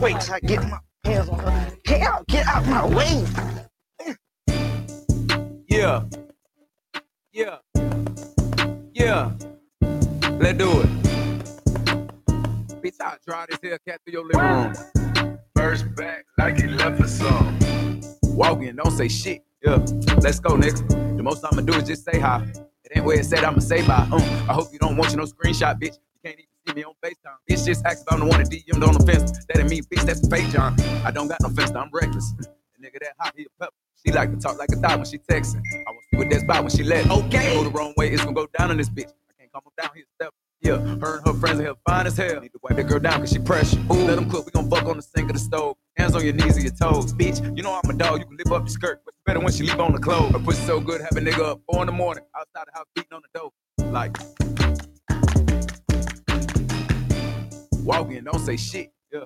Wait till I get my hands on her. Hell, get out my way. Yeah. Yeah. Yeah. Let's do it. Bitch, I'll drive this Hellcat through your living room. First back like he left for some. Walk in, don't say shit. Yeah. Let's go, nigga. The most I'ma do is just say hi. It ain't where it said I'ma say bye. Um, I hope you don't want you no screenshot, bitch. Me on FaceTime. Bitch just if I'm the one that DM'd on the fence. That ain't me, bitch. That's the fake John. I don't got no fence, I'm reckless. The nigga that hot, he a pepper. She like to talk like a thought when she texting. I want to see what that's about when she let. Okay. Go the wrong way, it's gonna go down on this bitch. I can't come down here, step. Yeah, her and her friends are here fine as hell. Need to wipe that girl down cause she pressure. Ooh, let them cook, we gon' fuck on the sink of the stove. Hands on your knees and your toes, bitch. You know I'm a dog, you can lift up your skirt. But better when she leave on the clothes. Her pussy so good, have a nigga up four in the morning. Outside the house beating on the door. Like, walk in, don't say shit. Yeah,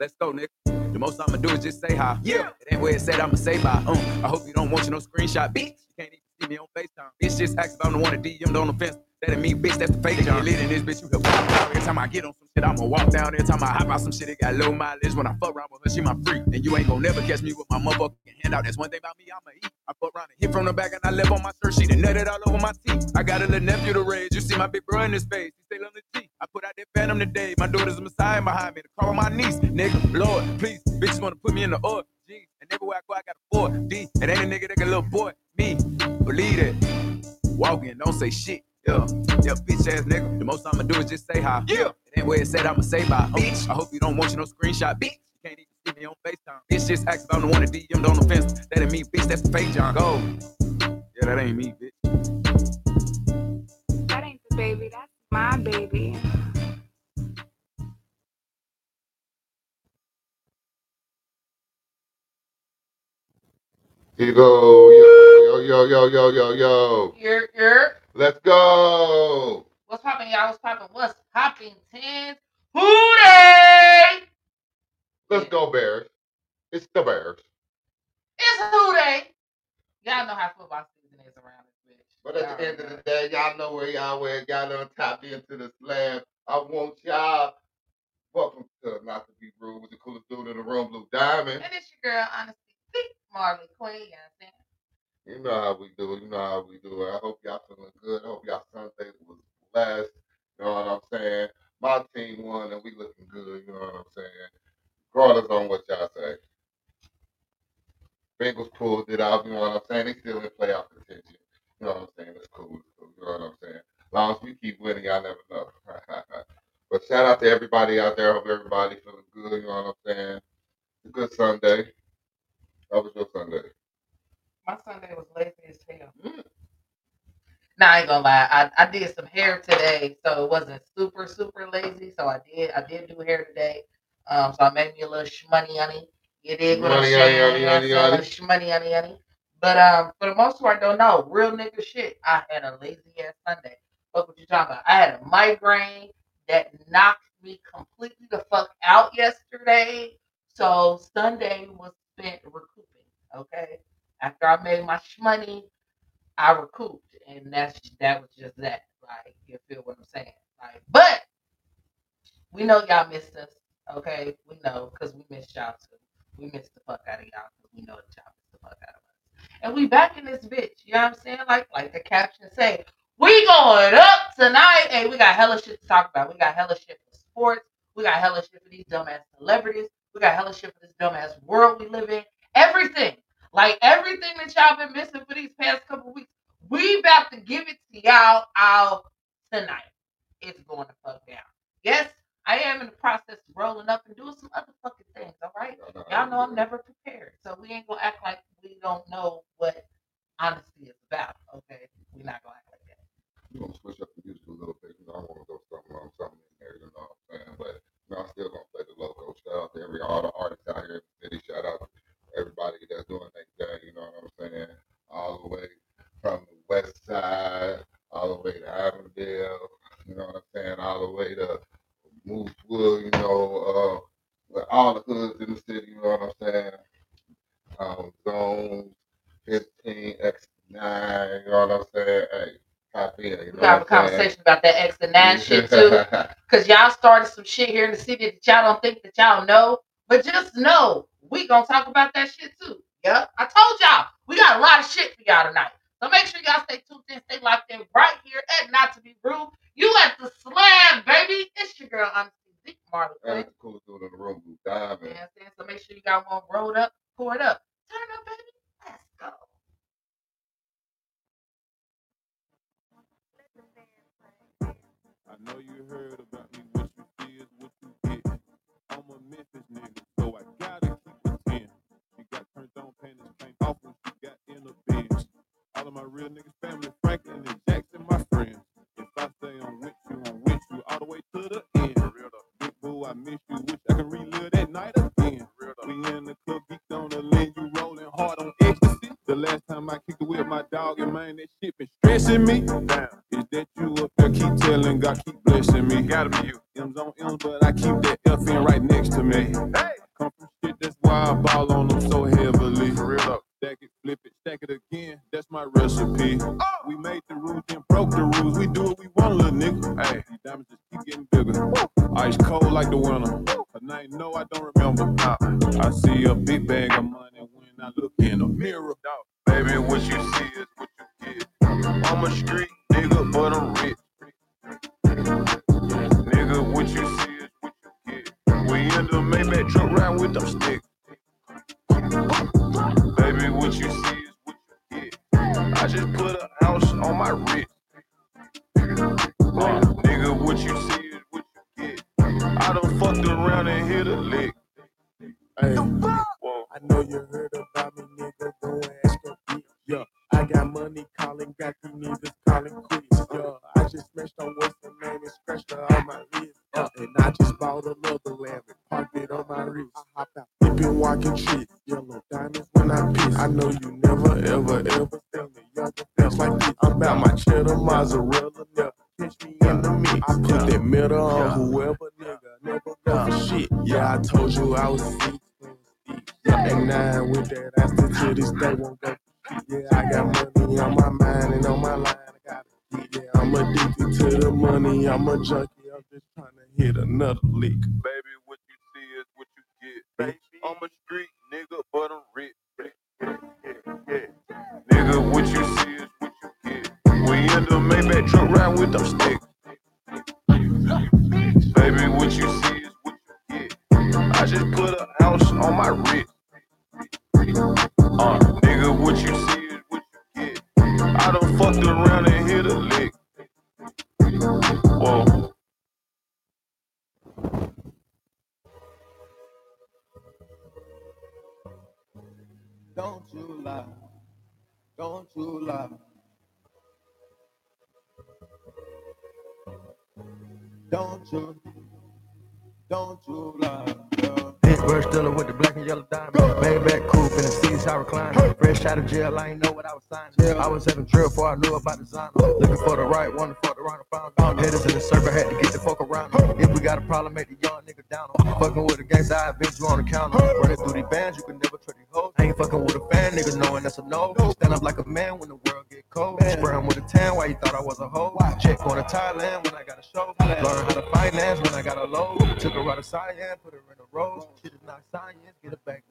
let's go, nigga. The most I'ma do is just say hi. Yeah, it ain't where it said I'ma say bye. Um, I hope you don't want you no screenshot, bitch. You can't even see me on FaceTime. Bitch just asked if I'm the one that DM'd on the fence. That ain't me, bitch, that's the fake John. Lit in this bitch, you can walk down. Every time I get on some shit, I'ma walk down. Every time I hop out some shit, it got low mileage. When I fuck around with her, she my freak. And you ain't gonna never catch me with my motherfucking handout. That's one thing about me, I'ma eat. I fuck around and hit from the back and I left on my shirt sheet and nutted all over my teeth. I got a little nephew to raise. You see my big bro in his face. He stay on the G. I put out that phantom today. My daughter's a messiah behind me. The car on my niece. Nigga, Lord, please. Bitches wanna put me in the oil. G. And everywhere I go, I got a four. D. And ain't a nigga that can little boy. Me. Believe it. Walking, don't say shit. Yeah, yeah, bitch ass nigga. The most I'ma do is just say hi. Yeah, it ain't where it said I'ma say bye. Bitch, I hope you don't want you no screenshot. Bitch, you can't even see me on FaceTime. Bitch just ask if I'm the one that DM'd on the fence. That ain't me, bitch. That's the fake John. Go. Yeah, that ain't me, bitch. That ain't the baby. That's my baby. Here you go. Yo, yo, yo, yo, yo, yo. You're, you're. Let's go. What's popping, y'all? What's popping? What's popping? Tens. Hooday! Let's go, Bears. It's the Bears. It's Hooday. Y'all know how football season is around this bitch. But at the end of the day, y'all know where y'all at. Y'all done tapped into the slam. I want y'all. Welcome to Not to Be Rude with the coolest dude in the room, Blue Diamond. And it's your girl, honestly, Marley Queen. You know what I'm saying? You know how we do. You know how we do it. I hope y'all feeling good. I hope y'all Sunday was blessed. You know what I'm saying? My team won and we looking good. You know what I'm saying? Regardless on what y'all say. Bengals pulled it out. You know what I'm saying? They still in playoff contention. You know what I'm saying? It's cool. It's cool. You know what I'm saying? As long as we keep winning, y'all never know. but shout out to everybody out there. Hope everybody feeling good. You know what I'm saying? It's a good Sunday. How was your Sunday? My Sunday was lazy as hell. Nah, I ain't gonna lie. I, I did some hair today, so it wasn't super super lazy. So I did I did do hair today. Um, so I made me a little shmoney honey. You dig what I'm saying? honey, You know what I'm honey, saying? A little shmoney honey honey. But um, for the most part, don't know. Real nigga shit. I had a lazy ass Sunday. Fuck what you talking about? I had a migraine that knocked me completely the fuck out yesterday. So Sunday was spent recouping. Okay, after I made my shmoney, I recouped, and that's that was just that. Like you feel what I'm saying? Like, but we know y'all missed us. Okay, we know because we missed y'all too. We missed the fuck out of y'all because we know that y'all missed the fuck out of us. And we back in this bitch. You know what I'm saying? Like like the caption say, we going up tonight. Hey, we got hella shit to talk about. We got hella shit for sports. We got hella shit for these dumbass celebrities. We got hella shit for this dumbass world we live in. Everything. Like everything that y'all been missing for these past couple weeks, we about to give it to y'all out tonight. It's going to fuck down. Yes, I am in the process of rolling up and doing some other fucking things. All right, y'all know I'm never prepared, so we ain't gonna act like we don't know what honesty is about. Okay, we're not gonna act like that. We're gonna switch up the music a little bit because I want to go something on something in there, you know what I'm saying? But you know, I'm still gonna play the local. Shout out to every all the artists out here in the city. Shout out to everybody that's doing their thing, you know what I'm saying? All the way from the west side, all the way to Avondale, you know what I'm saying, all the way to Moosewood, you know, uh with all the hoods in the city, you know what I'm saying? Um, zones, 15, X9, you know what I'm saying? Hey, in, you know We got a I'm saying? conversation about that X and nine shit too. because y'all started some shit here in the city that y'all don't think that y'all know. But just know we gonna talk about that shit too. Yeah, I told y'all we got a lot of shit for y'all tonight. So make sure y'all stay tuned in, stay locked in right here at Not to Be Rude. You at the slab, baby. It's your girl, I'm Zeke Marley. That is the coolest dude in the room, Blue Diamond. You know what So make sure you got one rolled up, pour it up. Turn it up, baby. Let's go. I know you heard about me, what you see is what you get. I'm a Memphis nigga, on, panties came off she got in the Benz. All of my real niggas, family, Franklin and Jackson, my friends. If I say I'm with you, I'm with you all the way to the end. Big boo, I miss you, wish I can relive that night again. We in the club, geeked on the lane, you rolling hard on ecstasy. The last time I kicked it with my dog, and man, that shit been stressing me. Damn, is that you up there? Keep telling God, keep blessing me. Gotta be you. M's on M's, but I keep that F in right next to me. Hey, come from shit, that's why I ball on them so heavily. For real up. Stack it, flip it, stack it again. That's my recipe. Oh! We made the rules, then broke the rules. We do what we want, little nigga. Hey, these diamonds just keep getting bigger. Ice cold like the winter. Her name, no, I don't remember. Nah. I see a big bag of money when I look in the mirror. Baby, what you see is what you get. I'm a street nigga, but I'm rich. Nigga, what you see is what you get. We in the Maybach truck riding with them sticks. Baby, what you see is what you get. I just put a ounce on my wrist. Uh, nigga, what you see is what you get. I done fucked around and hit a lick. Hey, whoa. I know you heard about me, nigga. Go ask your bitch. Yeah, I got money calling, got these niggas calling quits. Yeah, I just smashed on what's the name and scratched her on my. Yeah, and I just bought another lamb and parked it on my wrist. I hop out, flipping, walking shit. Yellow diamonds when I piss. I know you never, ever, ever seen me younger face like this. I'm about my cheddar mozzarella. Never catch me in the mix. I put that metal on whoever nigga never for shit. Yeah, I told you I was sick. Yeah, and now with that, I still to this day won't go. Yeah, I got money on my mind and on my line. I got it. Yeah, I'm addicted to the money. I'm a junkie. I'm just trying to hit another lick. Baby, Nigga, what you see is what you get. We in the Maybach truck riding with them sticks. Baby, what you see is what you get. I just put a house on my wrist. Out of jail, I ain't know what I was signing. I was having drill before I knew about design. Looking for the right one, for the right found. Found headers in the circle, had to get the fuck around. If we got a problem, make the young nigga down. 'em. Fucking with a gangsta, I avenge you on the counter. Running through these bands, you can never trust these hoes. I ain't fucking with a fan, niggas knowing that's a no. Stand up like a man when the world get cold. Spray 'em with a tan, why you thought I was a hoe? Check on to Thailand when I got a show. Learn how to finance when I got a load. Took her out of science, put her in a rose. Shit is not science, get a back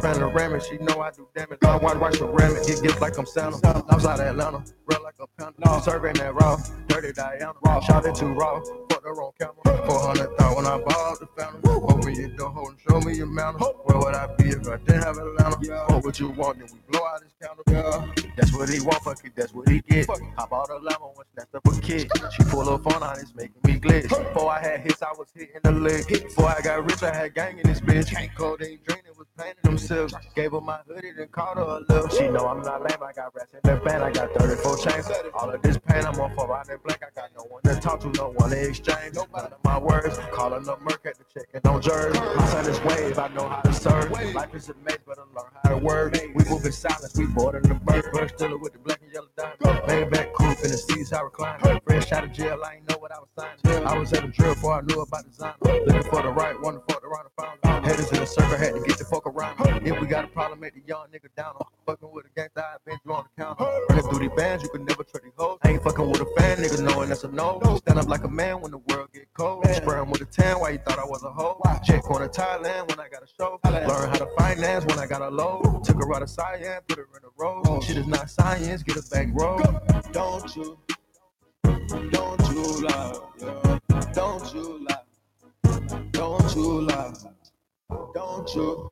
Panoramic, she know I do damage. I white rice ceramic, get gifts like I'm Santa. Outside Atlanta, real like a panda. Serving that raw, dirty Diana. Shot it too raw, fucked her on camera. 400 thought when I bought the fountain. Open your door and show me your mountain. Where would I be if I didn't have Atlanta? What would you want? Then we blow out his counter. That's what he want, fuck it, that's what he get. I bought a lemon and snatched up a kid. She pull up on on it's making me glitch. Before I had hits, I was hitting the leg. Before I got rich, I had gang in this bitch. Codeine draining painting themselves. Gave her my hoodie, then called her a little. She know I'm not lame, I got rats in the band, I got 34 chains. All of this pain, I'm on for riding black. I got no one to talk to, no one to exchange. None of my words, calling up Merc at the checking on jerk. My son is wave, I know how to serve. Life is a maze, but I learn how to work. We move in silence, we board in the bird. First stiller with the black and yellow diamond. Maybach coupe in the seats, I recline. Fresh out of jail, I ain't know what I was signing. I was having drill before I knew about design. Looking for the right one, for the right found. Headers in the circle, had to get the fuck around. If we got a problem, make the young nigga down. Fucking with a gangsta, I've been you on the counter. Running through these bands, you can never trust these hoes. I ain't fucking with a fan, nigga, knowing that's a no. Stand up like a man when the world get cold. Spray him with a tan, why you thought I was a hoe? Check on to Thailand when I got a show. Learn how to finance when I got a load. Took her out of science, put her in a row. Shit is not science, get a back row. Don't you, don't you lie, yeah. Don't you lie, don't you lie, don't you,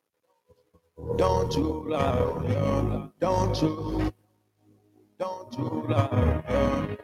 don't you lie. Don't you, don't you lie,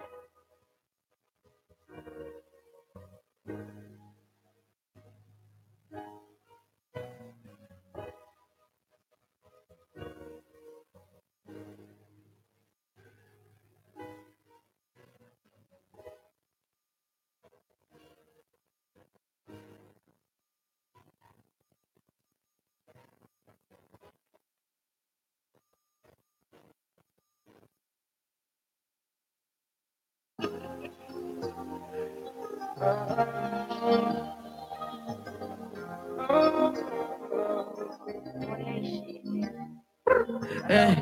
yeah.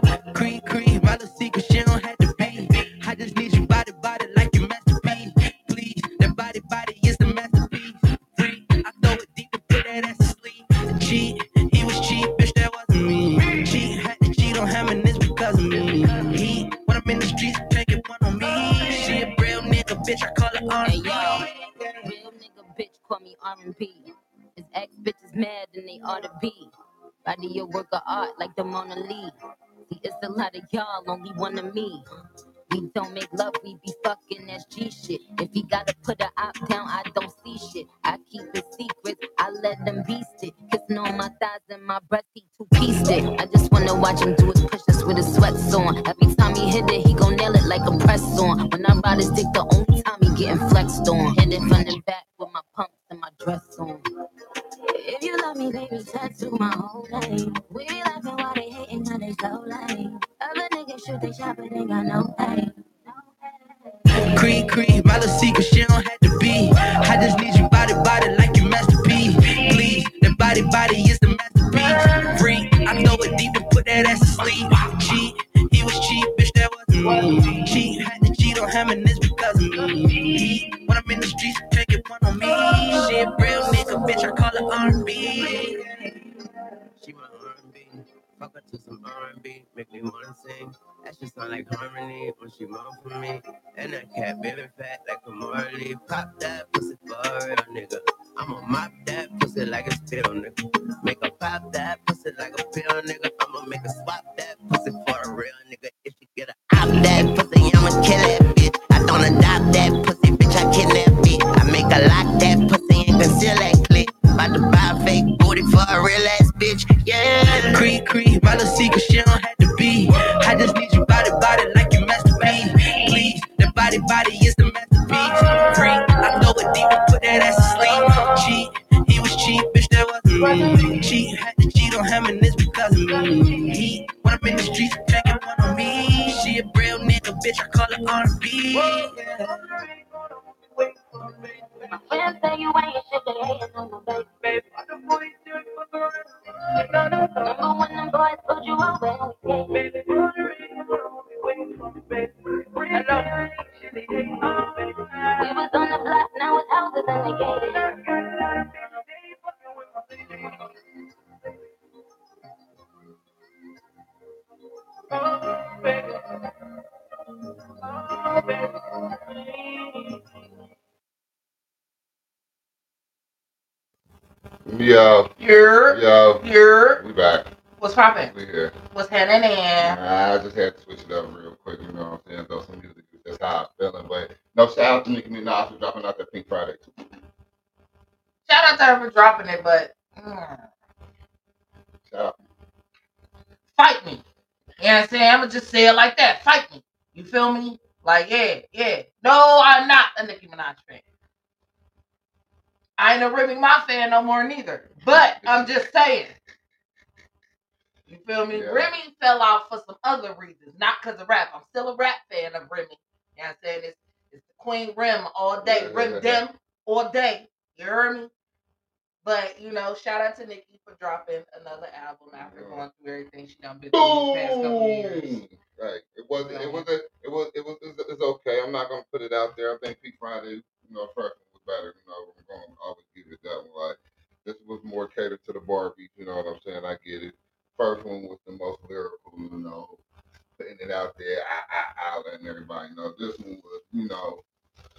We don't make love, we be fucking that's G shit. If he gotta put a op down, I don't see shit. I keep it secret, I let them beast it. Kissing on my thighs and my breast, he two pieced it. I just wanna watch him do his pushes with his sweats on. Every time he hit it, he gon' nail it like a press on. When I ride his dick, the only time he getting flexed on. Hit it from the back with my pumps and my dress on. If you love me, baby, tattoo my whole name. We laughing while they hating, cause they so lame. Other niggas shoot they shot, but they got no pain. Creep, creep, my little secret, she don't have to be. I just need you body, body like your masterpiece. Please, that body, body is the masterpiece. Free, I throw it deep and put that ass to sleep. Cheat, he was cheap, bitch, that wasn't me. Cheat, had to cheat on him and it's because of me. He, when I'm in the streets, take it one on me. She a real nigga, bitch, I call her R&B. She my some R&B, make me wanna sing. That shit sound like harmony when she moan for me. And that cat baby fat like a Marley. Pop that pussy for real nigga. I'ma mop that pussy like a pill nigga. Make her pop that pussy like a pill nigga. I'ma make her swap that pussy for a real nigga. If she get a out that pussy, I'ma kill that bitch. I don't adopt that pussy, bitch. I kidnap it. I make her lock that pussy and conceal that clip. About to buy fake booty for a real ass bitch. Yeah. Creep, creep, my little secret, she don't have to be. I just need you body, body like your masterpiece. Please, the body, body is the masterpiece. Free, I throw it deep and put that ass to sleep. Cheat, he was cheap, bitch, that wasn't me. Cheat, had to cheat on him and it's because of me. He, when I'm in the streets, taking one on me. She a real nigga, bitch, I call her R&B. Yeah. My friends say you ain't shit, they hating on my baby. Remember when them boys you. buttery world waiting for the baby we was on the block, now it's houses and they gave Yo, You're, yo, you're, we back. what's poppin'? We here. What's happening? I just had to switch it up real quick, you know what I'm saying? Throw some music. That's how I'm feeling. But no, shout out to Nicki Minaj for dropping out that Pink too. Shout out to her for dropping it, but mm, Shout out. fight me. You know what I'm saying? I'ma just say it like that. Fight me. You feel me? Like, yeah, yeah. No, I'm not a Nicki Minaj fan. I ain't a Remy Ma fan no more neither. But I'm just saying. You feel me? Yeah. Remy fell off for some other reasons, not because of rap. I'm still a rap fan of Remy. You know what I'm saying? It's, it's the Queen Rim all day. Yeah, Rim yeah, them all day. You hear me? But, you know, shout out to Nicki for dropping another album after Yeah. going through everything she done been through these past couple years. Hey, it wasn't. It was. A, it was. It was. It's, okay. I'm not gonna put it out there. I think Pink Friday, you know, was better. You know, I'm gonna always give it that one. Like this was more catered to the Barbie. You know what I'm saying? I get it. First one was the most lyrical. You know, putting it out there. I, I, I letting everybody know. This one was, you know,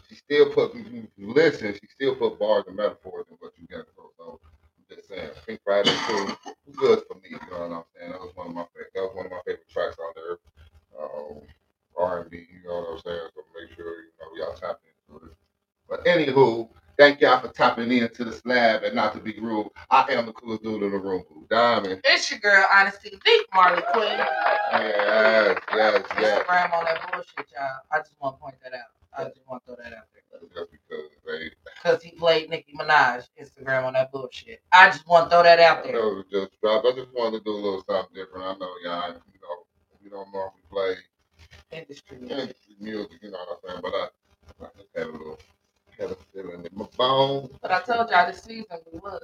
she still put. You listen, she still put bars and metaphors in what you get. So, so I'm just saying, Pink Friday too good for me. You know what I'm saying? That was one of my. That was one of my favorite tracks on there. Um, R&B. You know what I'm saying? So make sure you know y'all tap into it. But anywho, thank y'all for tapping into the slab and not to be rude. I am the coolest dude in the room, Blue Diamond. It's your girl, Honesty Deep, Marley Queen. Yes, yes, yes. Instagram on that bullshit, y'all. I just want to point that out. I just want to throw that out there. Just because they Because he played Nicki Minaj, Instagram on that bullshit. I just want to throw that out I there. know just dropped. I just wanted to do a little something different. I know y'all, you know, we don't normally play Industry. industry music, you know what I'm saying? But I, I just had a little, had a feeling in my bones. But I told y'all this season we was.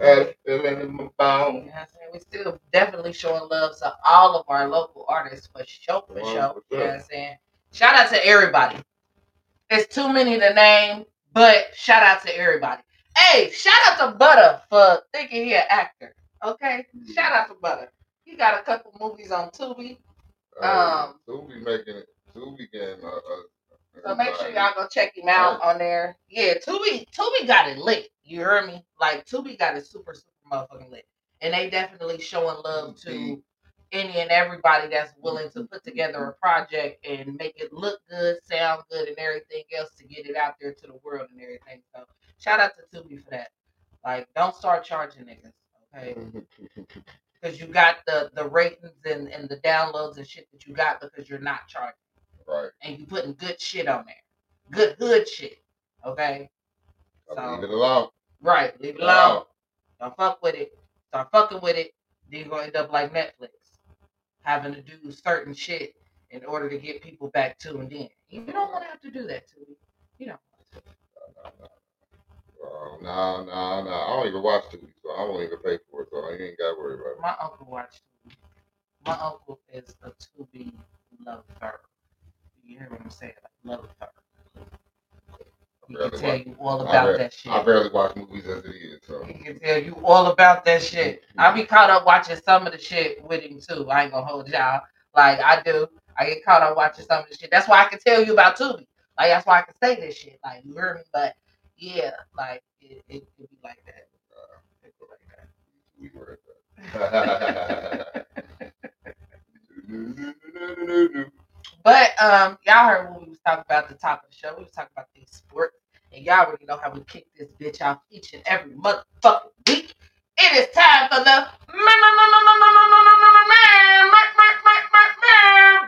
Had a feeling in my bones. You know what I'm saying? We still definitely showing love to all of our local artists for sure, for sure. You know what I'm saying? Shout out to everybody. There's too many to name, but shout out to everybody. Hey, shout out to Butter for thinking he an actor. Okay? Shout out to Butter. He got a couple movies on Tubi. Uh, Um, Tubi making it, Tubi getting, uh, uh, So make sure y'all go check him out on there. Yeah, Tubi Tubi got it lit. You heard me? Like Tubi got it super super motherfucking lit, and they definitely showing love to any and everybody that's willing to put together a project and make it look good, sound good, and everything else to get it out there to the world and everything. So shout out to Tubi for that. Like, don't start charging niggas, okay? Because you got the the ratings and and the downloads and shit that you got because you're not charging Right. and you putting good shit on there. Good hood shit. Okay? I'll leave it alone. Right, leave it alone. Don't fuck with it. Start fucking with it. Then you're gonna end up like Netflix. Having to do certain shit in order to get people back to tuned in. You don't wanna have to do that to me. You know. Oh, no, no, no. I don't even watch Tubi, so I won't even pay for it, so I ain't got to worry about it. My uncle watched Tubi. My uncle is a Tubi lover. You hear what I'm saying? Like her. He can tell watch- you all about barely- that shit. I barely watch movies as it is, so. He can tell you all about that shit. I be caught up watching some of the shit with him too. I ain't gonna hold y'all. Like I do. I get caught up watching some of the shit. That's why I can tell you about Tubi. Like that's why I can say this shit. Like you heard me, but yeah, like it, it could be like that. It could be like that. But um, y'all heard when we was talking about the top of the show. We was talking about these sports, and y'all already know how we kick this bitch off each and every motherfucking week. It is time for the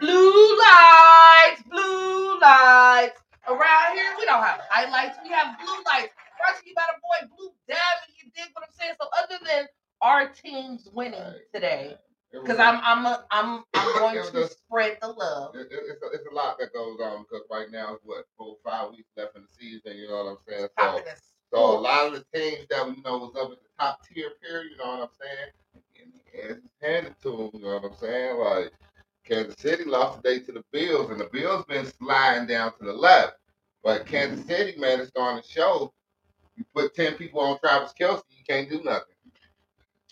blue lights, blue lights. Around here, we don't have highlights. We have blue lights. Brought to you by the boy Blue Diamond. You dig what I'm saying? So other than our teams winning today, because I'm I'm a, I'm I'm going It was to just- spread the love. It, it, it's, a, it's a lot that goes on because right now it's what four five weeks left in the season. You know what I'm saying? So, so a lot of the teams that you know was up at the top tier period. You know what I'm saying? And the ass is handed to them. You know what I'm saying? Like Kansas City lost today to the Bills, and the Bills been sliding down to the left. But Kansas City, man, is starting to show. You put ten people on Travis Kelce, you can't do nothing.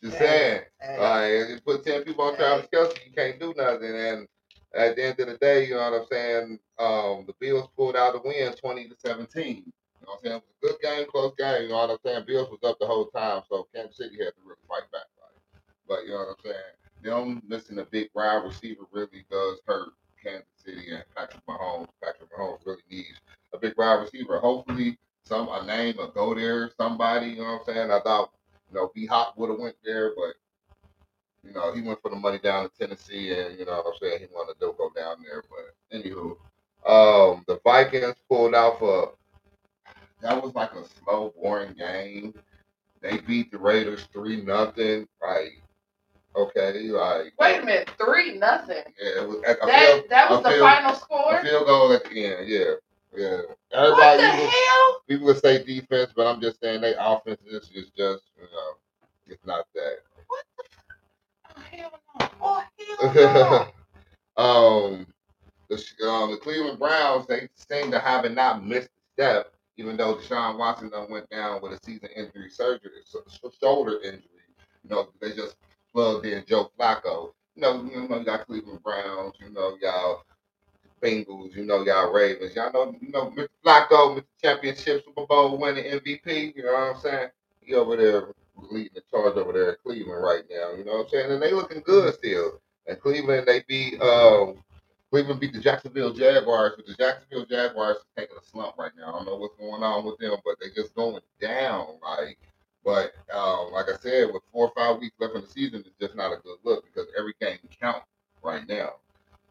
Just saying. Like you put ten people on Travis Kelce, you can't do nothing. And at the end of the day, you know what I'm saying? Um, the Bills pulled out a win, twenty to seventeen. You know what I'm saying? It was a good game, close game. You know what I'm saying? Bills was up the whole time, so Kansas City had to really fight back. Like, but you know what I'm saying? Them missing a big wide receiver really does hurt Kansas City and Patrick Mahomes. Patrick Mahomes really needs a big wide receiver. Hopefully, some a name will go there. Somebody, you know what I'm saying? I thought you know D-Hop would have went there, but you know he went for the money down to Tennessee, and you know what I'm saying he wanted to go down there. But anywho, um, the Vikings pulled out for that was like a slow, boring game. They beat the Raiders three nothing. Like okay, like Wait a minute, three nothing. yeah, it was. That that was the final score. field goal at the end. Yeah, yeah. What the people, hell? people would say defense, but I'm just saying they offense is is just you know it's not that. Oh hell no! Oh hell no! Um, know, um, the Cleveland Browns, they seem to have not missed a step, even though Deshaun Watson went down with a season injury surgery, shoulder injury. You know, they just plugged in Joe Flacco. You know, you know, y'all Cleveland Browns, you know, y'all Bengals, you know, y'all Ravens. Y'all know, you know, Mr. Flacco, Mr. Championship Super Bowl winning MVP, you know what I'm saying? He over there leading the charge over there at Cleveland right now, you know what I'm saying? And they looking good still. And Cleveland, they beat um Cleveland beat the Jacksonville Jaguars, but the Jacksonville Jaguars is taking a slump right now. I don't know what's going on with them, but they just going down. Like, but um, like I said, with four or five weeks left in the season, it's just not a good look because every game counts right now.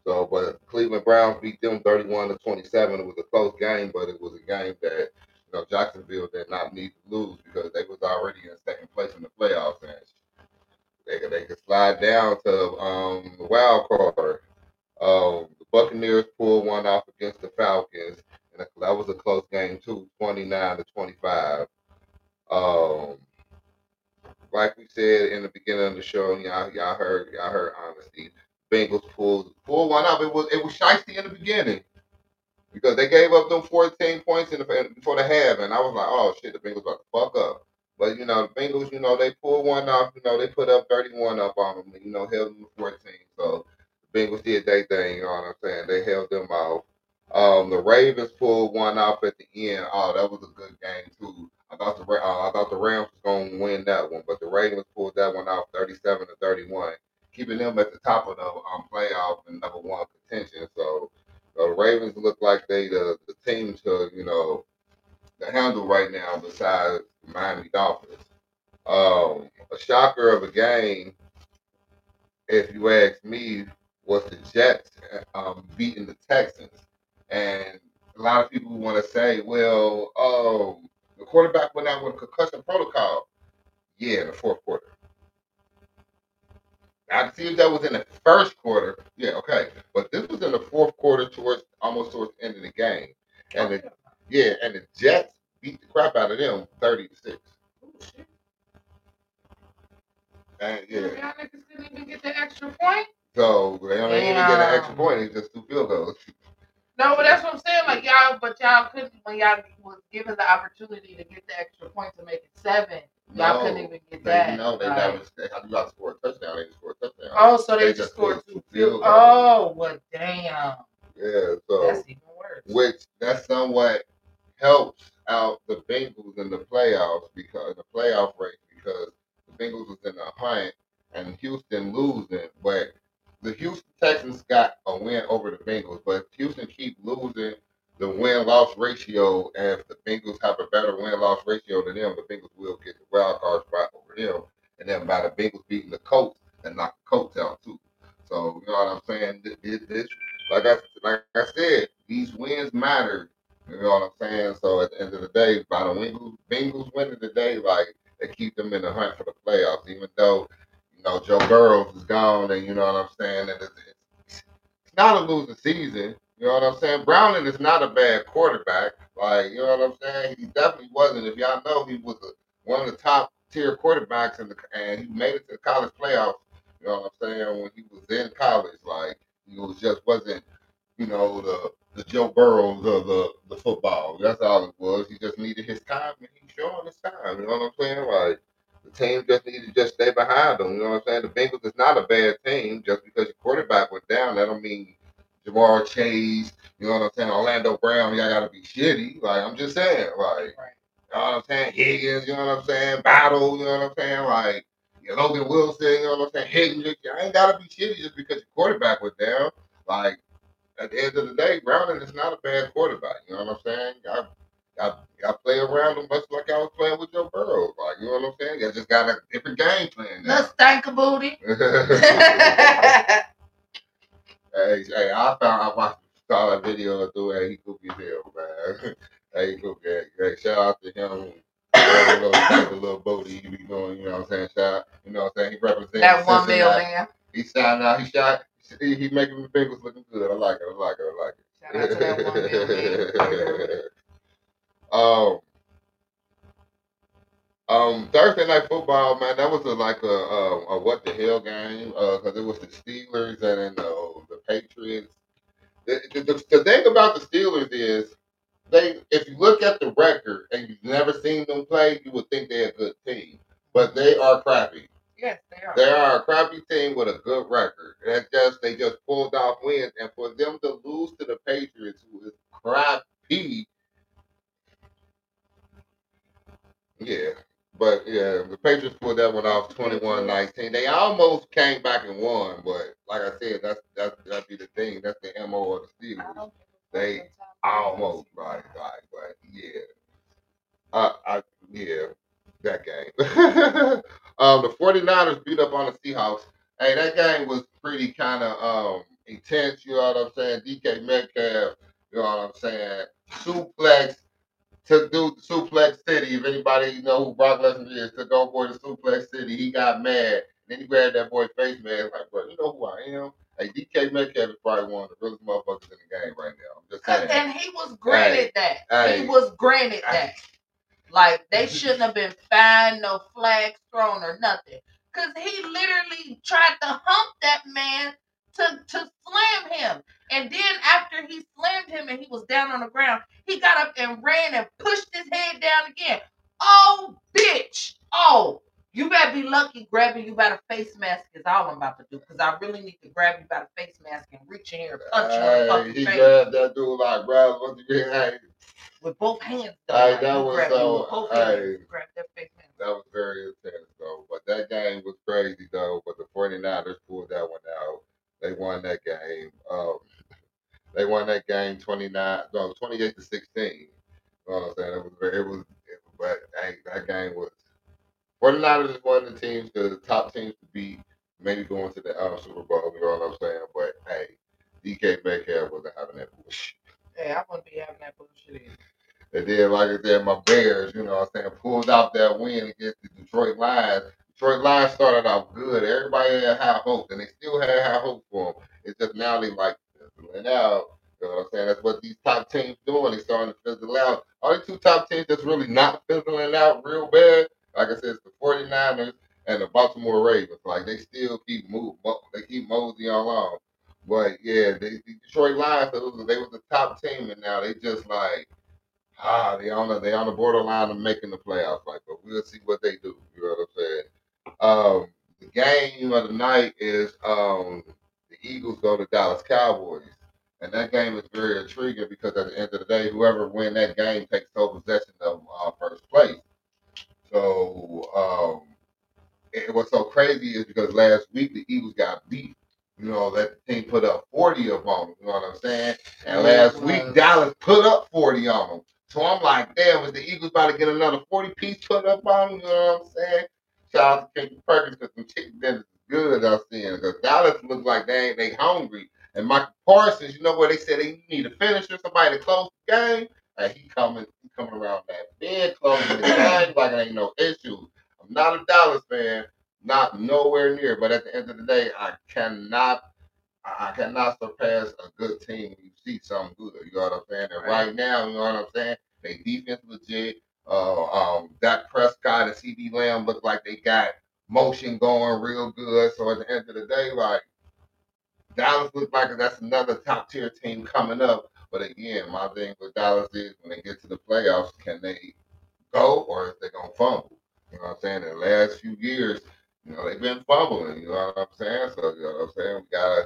So, but Cleveland Browns beat them 31 to 27. It was a close game, but it was a game that you know Jacksonville did not need to lose because they was already in second place in the playoffs and they could, they could slide down to um, the wild card. Um, the Buccaneers pulled one off against the Falcons, and that was a close game too, 29 to 25. Um, like we said in the beginning of the show, y'all, y'all heard, y'all heard honesty. Bengals pulled pulled one up. It was it was shiesty in the beginning because they gave up them 14 points in the before the half, and I was like, oh shit, the Bengals about to fuck up. But you know, the Bengals, you know, they pulled one off. You know, they put up 31 up on them, you know, held them to 14. So the Bengals did their thing. You know what I'm saying? They held them off. Um, the Ravens pulled one off at the end. Oh, that was a good game too. I thought the uh, I thought the Rams was gonna win that one, but the Ravens pulled that one off, 37 to 31, keeping them at the top of the um, playoff and number one contention. So, so the Ravens look like they the, the team to you know to handle right now besides Miami Dolphins. Um, a shocker of a game, if you ask me, was the Jets um, beating the Texans. And a lot of people want to say, well, um, the quarterback went out with a concussion protocol. Yeah, in the fourth quarter. I can see if that was in the first quarter. Yeah, okay. But this was in the fourth quarter towards almost towards the end of the game. And the, yeah, and the Jets beat the crap out of them 30 to 6. And yeah. Y'all niggas couldn't even get the extra point. So they don't even get an extra point, they just two field goals. No, but that's what I'm saying. Like y'all, but y'all couldn't when y'all was given the opportunity to get the extra point to make it seven. Y'all couldn't even get they, that. No, they Like, never they got to score a touchdown, they just score a touchdown. Oh, so they, They just scored scored two field. Oh, well, damn. Yeah, so That's even worse. which that somewhat helps out the Bengals in the playoffs because the playoff race because the Bengals was in the hunt and Houston losing, but the Houston Texans got a win over the Bengals, but Houston keep losing the win loss ratio, and if the Bengals have a better win loss ratio than them, the Bengals will get the wild card spot over them, and then by the Bengals beating the Colts and knock the Colts out too. So you know what I'm saying? This, this like I like I said, these wins matter. You know what I'm saying? So at the end of the day, by the Bengals, Bengals winning today, like they keep them in the hunt for the playoffs, even though you know Joe Burrows is gone, and you know what I'm saying. And it's, it's not a losing season. You know what I'm saying? Browning is not a bad quarterback. Like you know what I'm saying? He definitely wasn't. If y'all know, he was a, one of the top tier quarterbacks in the, and he made it to the college playoffs. You know what I'm saying? When he was in college, like he was just wasn't, you know, the the Joe Burrows of the the football. That's all it was. He just needed his time, and he's showing his time. You know what I'm saying? Like the team just need to just stay behind them. You know what I'm saying? The Bengals is not a bad team. Just because your quarterback went down, that don't mean Ja'Marr Chase. You know what I'm saying? Orlando Brown, y'all gotta be shitty. Like I'm just saying, like. Right. You know what I'm saying? Higgins, you know what I'm saying? Battle, you know what I'm saying? Like yeah, Logan Wilson, you know what I'm saying? Higgins, I ain't gotta be shitty just because your quarterback was down. Like at the end of the day, Browning is not a bad quarterback. You know what I'm saying? I, I, I play around him much like I was playing with Joe Burrow. Like you know what I'm saying? I just got a different game plan now. Let's thank a booty. Hey, hey, I found I watched saw that video of the way he goofy as hell, man. hey, he goofy. Hey, shout out to him. Whatever little of little booty he be doing, you know what I'm saying? Shout, you know what I'm saying? He represents that one Cincinnati. man. He shot out. He shot. He, he making the Bengals looking good. I like it. I like it. I like it. Shout out to that one mil man. Um, um, Thursday night football, man, that was a, like a, a, a what the hell game because it was the Steelers and then the, the Patriots. the, the, the, the thing about the Steelers is they if you look at the record and you've never seen them play, you would think they're a good team. But they are crappy. Yes, they are. They are a crappy team with a good record. That just they just pulled off wins, and for them to lose to the Patriots, who is crappy, yeah. But yeah, the Patriots pulled that one off 21-19. They almost came back and won, but like I said, that's that's that'd be the thing. That's the mo of the Steelers. They almost right, right, but yeah. Uh, I yeah, that game. um, the 49ers beat up on the Seahawks. Hey, that game was pretty kind of um intense. You know what I'm saying? DK Metcalf. You know what I'm saying? Suplex took dude to Suplex City. If anybody know who Brock Lesnar is, took boy to Suplex City. He got mad. And then he grabbed that boy's face mask like, bro, you know who I am? Hey, DK Metcalf is probably one of the realest motherfuckers in the game right now. I'm just saying. And he was granted that. hey. He was granted that. Like they shouldn't have been fined, no flags thrown or nothing. Cause he literally tried to hump that man to to slam him. And then after he slammed him and he was down on the ground, he got up and ran and pushed his head down again. Oh, bitch. Oh, you better be lucky grabbing you by the face mask is all I'm about to do. Because I really need to grab you by the face mask and reach in here and punch you in the Hey, he face grabbed that dude like, you mean? Hey, with both hands. though. Hey, Like, that was so- hey. that that was very intense though. But that game was crazy though. But the 49ers pulled that one out. They won that game. Um, they won that game 29, no, 28 to 16. You know what I'm saying? It was very, it was, it, but hey, that game was. 49ers is one of the teams, the top teams to beat, maybe going to the um, Super Bowl. You know what I'm saying? But hey, DK Metcalf wasn't having that bullshit. Hey, I wouldn't be having that bullshit either. And then, like I said, my Bears, you know what I'm saying, pulled off that win against the Detroit Lions. Detroit Lions started off good. Everybody had high hopes, and they still had high hopes for them. It's just now they like fizzling out. You know what I'm saying? That's what these top teams doing. They starting to fizzle out. Only two top teams that's really not fizzling out real bad, like I said, it's the 49ers and the Baltimore Ravens. Like they still keep moving, they keep moseying along. But yeah, they, the Detroit Lions, they was the top team, and now they just like ah, they on the they on the borderline of making the playoffs. Like, but we'll see what they do. You know what I'm saying? Um, the game of the night is um the Eagles go to Dallas Cowboys, and that game is very intriguing because at the end of the day, whoever win that game takes sole possession of uh, first place. So um, it, what's so crazy is because last week the Eagles got beat. You know that team put up 40 of them. You know what I'm saying? And last week Dallas put up 40 on them. So I'm like, damn, is the Eagles about to get another 40 piece put up on them? You know what I'm saying? Shout out to Casey Perkins because some chicken dinners is good I'm seeing. Because Dallas looks like they ain't they hungry. And Micah Parsons, you know where they said they need a finisher, somebody to close the game? And he coming, he coming around that bed, closing the game like it ain't no issue. I'm not a Dallas fan, not nowhere near. But at the end of the day, I cannot, I cannot surpass a good team when you see something good. You know what I'm saying? And right now, you know what I'm saying? They defense legit. Uh, um, Dak Prescott and CeeDee Lamb look like they got motion going real good. So at the end of the day, like Dallas looks like that's another top tier team coming up. But again, my thing with Dallas is when they get to the playoffs, can they go or is they gonna fumble? You know what I'm saying? In the last few years, you know, they've been fumbling, you know what I'm saying? So you know what I'm saying? We gotta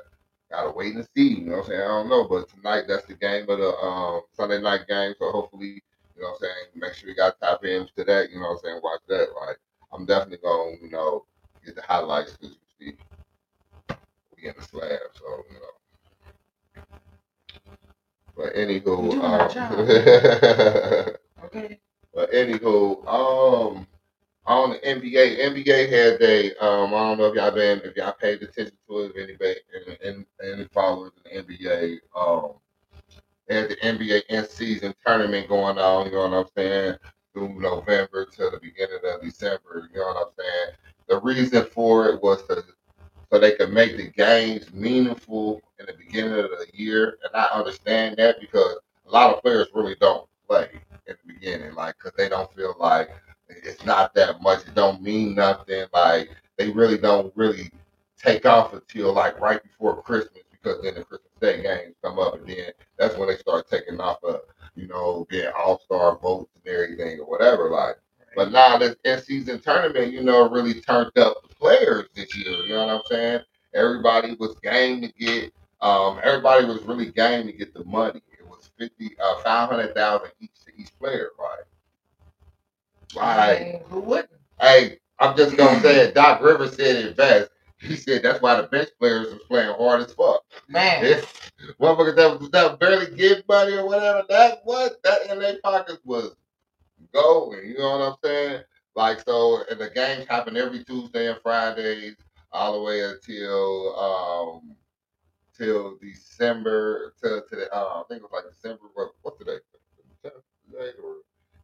gotta wait and see, you know what I'm saying? I don't know, but tonight that's the game of the um Sunday night game, so hopefully, you know what I'm saying, make sure you got top ends to that, you know what I'm saying, watch that. Like I'm definitely gonna, you know, get the highlights because you see we in the slab, so you know. But anywho, You doing our um, Okay. but anywho, um, on the NBA, NBA had they, um, I don't know if y'all been, if y'all paid attention to it, if anybody, and, and followers in the NBA, um, had the NBA in season tournament going on, you know what I'm saying, through November to the beginning of December, you know what I'm saying. The reason for it was to so they could make the games meaningful in the beginning of the year. And I understand that because a lot of players really don't play in the beginning, like because they don't feel like it's not that much. It don't mean nothing. Like they really don't really take off until like right before Christmas because then the Christmas Day games come up, and then that's when they start taking off, uh, you know, getting All Star votes and everything or whatever. Like, but now this in season tournament, you know, really turned up the players this year. You know what I'm saying? Everybody was game to get. Um, everybody was really game to get the money. It was fifty, uh, five hundred thousand each to each player, right? Like, who wouldn't? hey, I'm just gonna say it. Doc Rivers said it best. He said that's why the bench players was playing hard as fuck. Man, Yeah. Motherfuckers that was that barely get money or whatever. That what that in their pockets was going. You know what I'm saying? Like so, and the games happen every Tuesday and Fridays, all the way until um till December to to the uh, I think it was like December. What what's today? Today or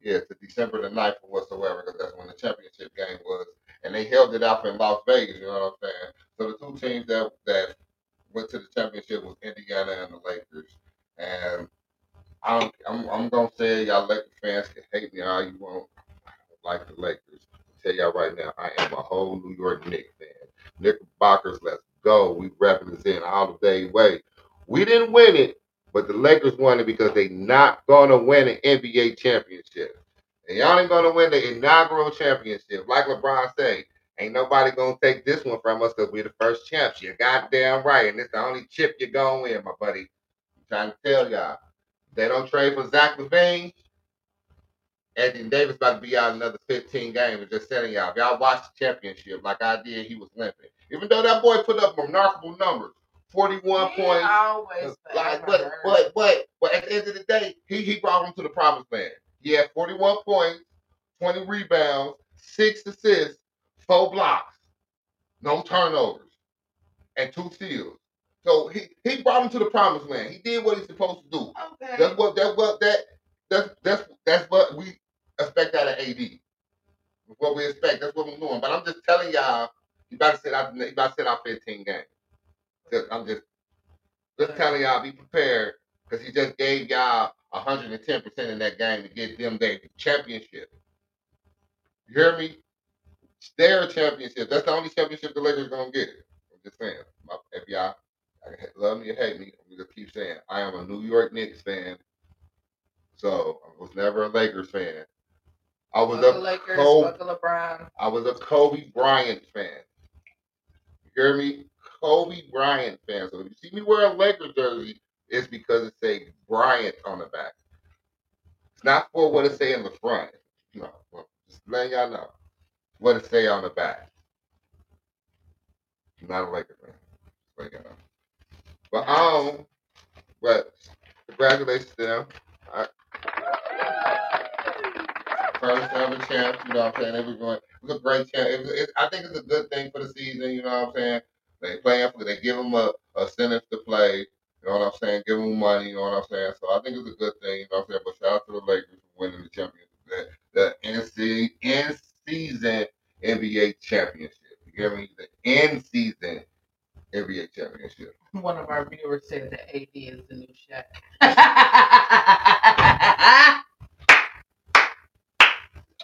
yeah, to December the 9th or whatsoever, because that's when the championship game was, and they held it out in Las Vegas. You know what I'm saying? So the two teams that that went to the championship was Indiana and the Lakers. And I'm I'm, I'm gonna say y'all Lakers fans can hate me all you want. Like the Lakers. I'll tell y'all right now, I am a whole New York Knicks fan. Knickerbockers, let's go. We represent all the day way. We didn't win it, but the Lakers won it because they not gonna win an NBA championship. And y'all ain't gonna win the inaugural championship. Like LeBron said, ain't nobody gonna take this one from us because we're the first champs. You're goddamn right. And it's the only chip you're gonna win, my buddy. I'm trying to tell y'all. They don't trade for Zach LaVine, Anthony Davis about to be out another 15 games. Just telling y'all. If y'all watch the championship like I did, he was limping. Even though that boy put up remarkable numbers. 41 he points, always like, but, but, but, but at the end of the day, he, he brought him to the promised land. He had 41 points, 20 rebounds, six assists, four blocks, no turnovers, and two steals. So he, he brought him to the promised land. He did what he's supposed to do. okay. That's what that's what that that's that's that's what we expect out of AD. What we expect. That's what we're doing. But I'm just telling y'all, you about to sit out. You about to sit out 15 games. Just, I'm just just telling y'all, be prepared because he just gave y'all 110 percent in that game to get them their championship. You hear me? Their championship. That's the only championship the Lakers gonna get. I'm just saying. If y'all love me or hate me, I'm gonna keep saying I am a New York Knicks fan. So I was never a Lakers fan. I was a Lakers, Kobe, LeBron. I was a Kobe Bryant fan. You hear me? Kobe Bryant fan. So if you see me wear a Lakers jersey, it's because it say Bryant on the back. It's not for what it say in the front. No, just letting y'all know what it say on the back. I'm not a Lakers fan. Letting y'all know. But um, but congratulations to them. I, first ever champ, you know what I'm saying? It was going, it was a great champ. It was, it, I think it's a good thing for the season, you know what I'm saying? They playing for, they give them a, a incentive to play, you know what I'm saying? Give them money, you know what I'm saying? So I think it's a good thing, you know what I'm saying? But shout out to the Lakers for winning the championship, the, the NC, in season NBA championship. You get me? The in season NBA championship. One of our viewers said that AD is the new Shaq.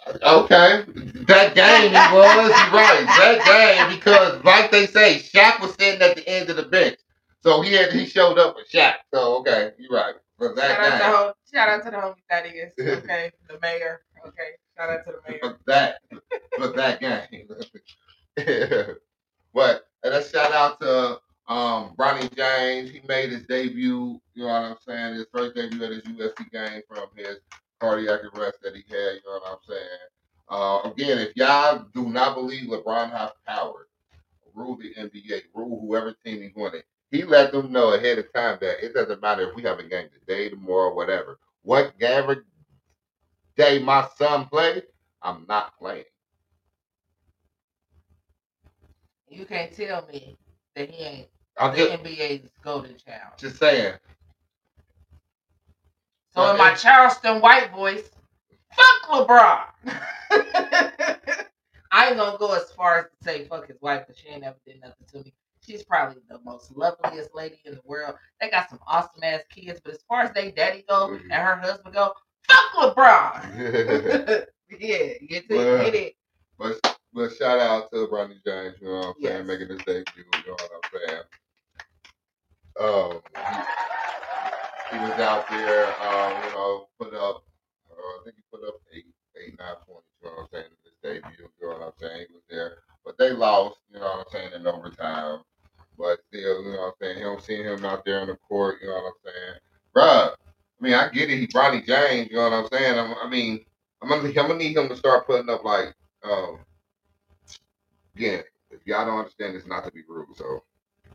Okay, that game he was right. That game because, like they say, Shaq was sitting at the end of the bench, so he had he showed up for Shaq. So okay, you're right. For shout, out to that home, shout out to the homie that is. Okay. The mayor. Okay. Shout out to the mayor. for that, for that game. but and a shout out to um Bronny James. He made his debut. You know what I'm saying? His first debut at his USC game from his cardiac arrest that he had. You know what I'm saying? Uh, again, if y'all do not believe LeBron has power, rule the NBA, rule whoever team he's winning. He let them know ahead of time that it doesn't matter if we have a game today, tomorrow, whatever. What Whatever day my son play, I'm not playing. You can't tell me that he ain't I'm the just, NBA's golden child. just saying. So in my Charleston White voice, fuck LeBron. I ain't gonna go as far as to say fuck his wife, because she ain't never did nothing to me. She's probably the most loveliest lady in the world. They got some awesome ass kids, but as far as they daddy go Mhm. and her husband go, fuck LeBron. yeah, get to Well, get it. But but shout out to Bronny James, you know what I'm saying, Yes. making his debut, you know what I'm saying. Was out there, um, you know, put up, uh, I think he put up eight, eight, nine points, you know what I'm saying, in his debut, you know what I'm saying, he was there. But they lost, you know what I'm saying, in overtime. But still, you know what I'm saying, him seeing him out there on the court, you know what I'm saying. Bruh, I mean, I get it, he Bronny James, you know what I'm saying? I'm, I mean, I'm gonna, I'm gonna need him to start putting up like, um, again, if y'all don't understand, it's not to be rude, so.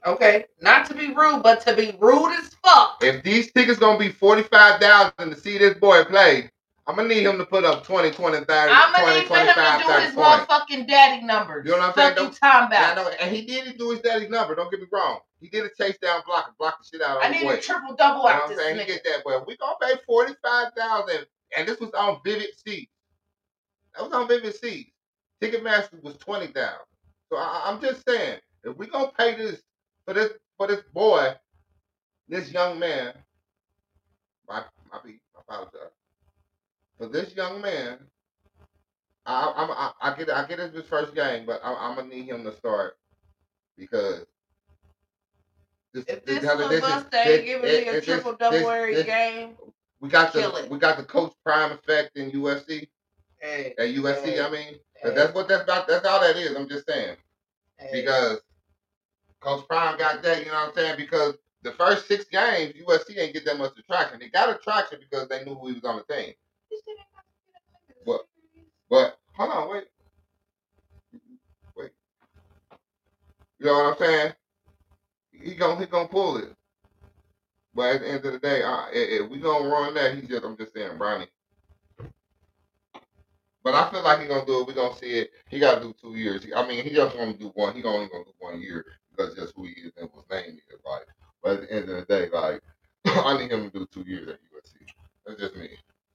Okay, not to be rude, but to be rude as fuck. If these tickets gonna be forty five thousand to see this boy play, I'm gonna need him to put up 20, 20, 30, I'm gonna 20, need for him 25, to do his motherfucking daddy numbers. You know what I'm saying? Fuck Don't- talking Yeah, I know, and he didn't do his daddy's number. Don't get me wrong. He did a chase down block and block the shit out of me. I need boy. a triple double You know out what I'm this? He nigga. get that, but we gonna pay forty five thousand, and this was on Vivid Seats. That was on Vivid Seats. Ticketmaster was twenty thousand. So I, I'm just saying, if we gonna pay this for this for this boy, this young man, my my be I apologize for this young man. I, I'm I, I get I get it's his first game, but I, I'm gonna need him to start because. This, If this this- this is- bust ain't this- giving it- me a triple double this- game, we got the it. we got the coach prime effect in USC. hey, At USC, Hey. I mean, hey, that's what that's about. That's all that is. I'm just saying hey. because Coach Prime got that. You know what I'm saying? Because the first six games, USC ain't get that much attraction. They got attraction because they knew who he was on the team. What? But hold on, wait, wait. You know what I'm saying? He gonna he gonna pull it. But at the end of the day, uh, if, we gonna run that, he just I'm just saying, Bronny. But I feel like he gonna do it. We gonna see it. He got to do two years. I mean, he just want to do one. He only gonna do one year because that's who he is and what his name is. Like, but at the end of the day, like, I need him to do two years at USC. That's just me.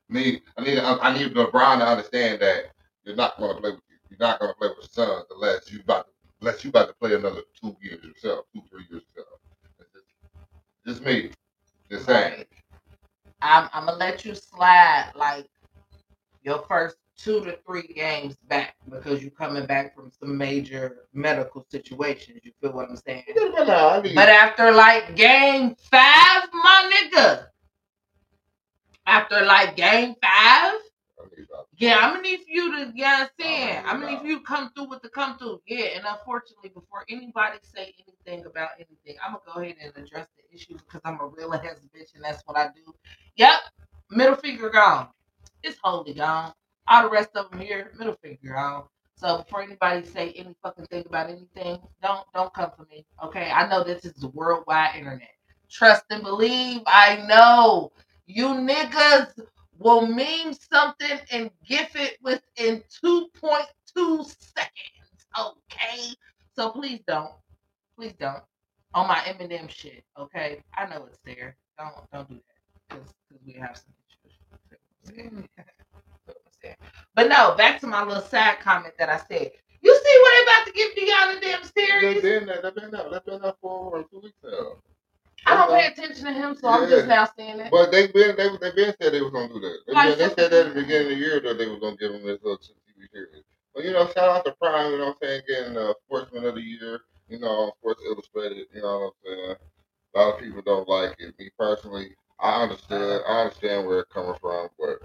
Need I need I, need LeBron to understand that you're not gonna play with you. You're not gonna play with sons unless you about to, unless you about to play another two years yourself, two three years yourself. Just, just me. Just saying. I'm, I'm gonna let you slide like your first two to three games back because you're coming back from some major medical situations. You feel what I'm saying? But nah, I need, But after like game five, my nigga, after like game five, I yeah, I'm gonna need for you to, you know I'm saying? Oh, I'm gonna need for you to come through with the come through. Yeah, and unfortunately, before anybody say anything about anything, I'm gonna go ahead and address the issue because I'm a real ass bitch and that's what I do. Yep, middle finger gone. It's wholly gone. All the rest of them here, middle finger gone. So before anybody say any fucking thing about anything, don't don't come for me. Okay, I know this is the worldwide internet. Trust and believe. I know you niggas will meme something and gif it within 2.2 seconds. Okay, so please don't, please don't on my Eminem shit. Okay, I know it's there. Don't don't do that because we have some issues. Mm. But no, back to my little side comment that I said. You see what they about to give Deion a damn They've been there. They've been there. They've been there for two weeks now. I don't pay attention to him, so I'm just now seeing it. But they been they they been said they was gonna do that. They, Like been, they said that at the beginning of the year that they was gonna give him this little TV series. But you know, shout out to Prime. You know what I'm saying? Getting uh, Sportsman of the Year. You know, Sports Illustrated. You know what I'm saying? A lot of people don't like it. Me personally, I understood. I understand where it's coming from, but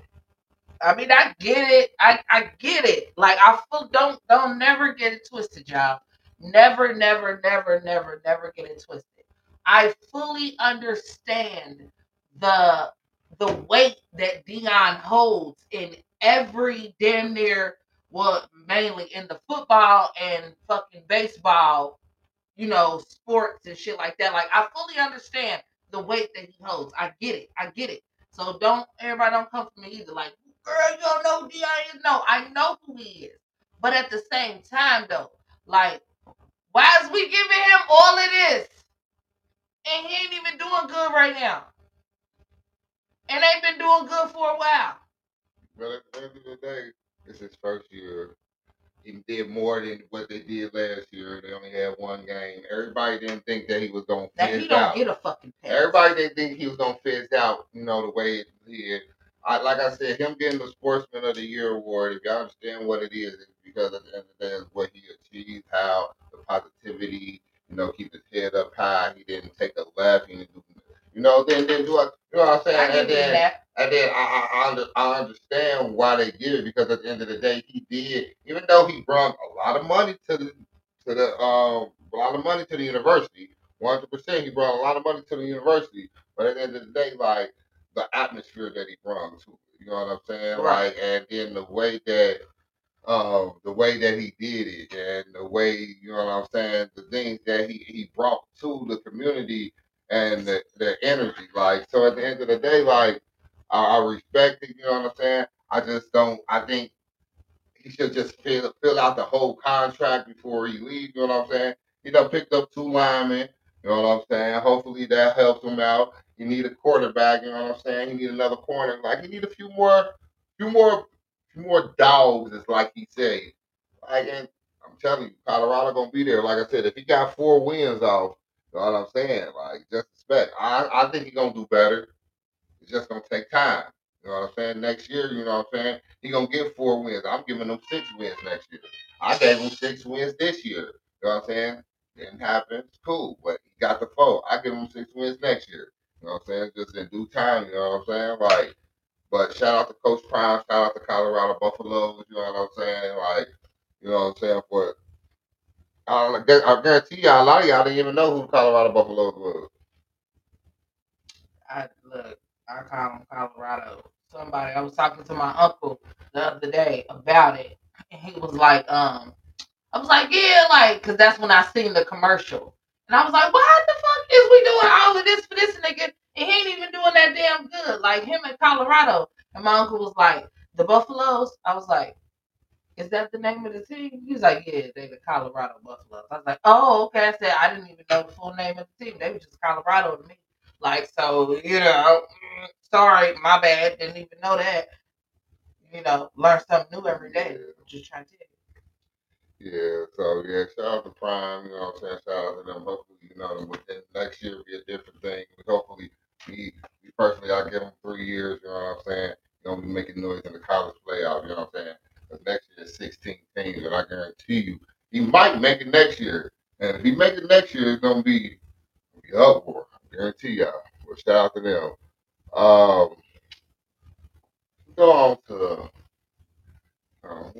I mean, I get it. I, I get it. Like I full don't don't never get it twisted, y'all. Never, never, never, never, never get it twisted. I fully understand the the weight that Deion holds in every damn near well, mainly in the football and fucking baseball, you know, sports and shit like that. Like I fully understand the weight that he holds. I get it. I get it. So don't everybody don't come for me either. Like, girl, you don't know who Deion is. No, I know who he is. But at the same time, though, like, why is we giving him all of this? And he ain't even doing good right now. And they've been doing good for a while. but at the end of the day, it's his first year. He did more than what they did last year. They only had one game. Everybody didn't think that he was gonna That he don't out. get a fucking pass. Everybody didn't think he was gonna fizz out, you know, the way he did. I, like I said, him getting the Sportsman of the Year award, if y'all understand what it is, it's because at the end of the day, it's what he achieved, how the positivity, you know, keep his head up high. He didn't take a left. He didn't do, you know, then then do I, you know what I'm saying? I and then that. and then I, I, I, under, I understand why they give it because at the end of the day, he did, even though he brought a lot of money to the to the um a lot of money to the university. One hundred percent, he brought a lot of money to the university. But at the end of the day, like the atmosphere that he to it, you know what I'm saying? Right. Like, and then the way that um the way that he did it and the way you know what I'm saying, the things that he he brought to the community and the, the energy. Like, so at the end of the day, like I, I respect it. You know what I'm saying? I just don't. I think he should just fill fill out the whole contract before he leaves. You know what I'm saying? He done picked up two linemen. You know what I'm saying? Hopefully that helps him out. You need a quarterback. You know what I'm saying? You need another corner. Like you need a few more, few more, few more dogs. It's like he said. Like and I'm telling you, Colorado gonna be there. Like I said, if he got four wins off, you know what I'm saying? Like just expect. I I think he gonna do better. It's just gonna take time. You know what I'm saying? Next year, you know what I'm saying? He gonna get four wins. I'm giving him six wins next year. I gave him six wins this year. You know what I'm saying? Didn't happen. It's cool, but he got the four. I give him six wins next year. You know what I'm saying? Just in due time. You know what I'm saying? Like, but shout out to Coach Prime. Shout out to Colorado Buffaloes. You know what I'm saying? Like, you know what I'm saying? For I, I guarantee y'all, a lot of y'all didn't even know who Colorado Buffaloes was. I look, I call him Colorado. Somebody, I was talking to my uncle the other day about it, and he was like, um, I was like, yeah, like, cause that's when I seen the commercial, and I was like, what the fuck is we doing all of this for this nigga? And he ain't even doing that damn good, like him in Colorado. And my uncle was like, the Buffaloes. I was like, is that the name of the team? He was like, yeah, they the Colorado Buffaloes. I was like, oh, okay. I said I didn't even know the full name of the team. They were just Colorado to me. Like, so, you know, mm, sorry, my bad. Didn't even know that. You know, learn something new every day. Just trying to tell you. Yeah, so yeah, shout out to Prime, you know what I'm saying? Shout out to them. Hopefully, you know, within next year be a different thing. Hopefully, me, me personally, I'll give them three years, you know what I'm saying? You're going be making noise in the college playoff, you know what I'm saying? 'Cause next year is 16 teams, and I guarantee you, he might make it next year. And if he make it next year, it's going to be, be uproar. I guarantee y'all. Well, shout out to them. Um, go on to um,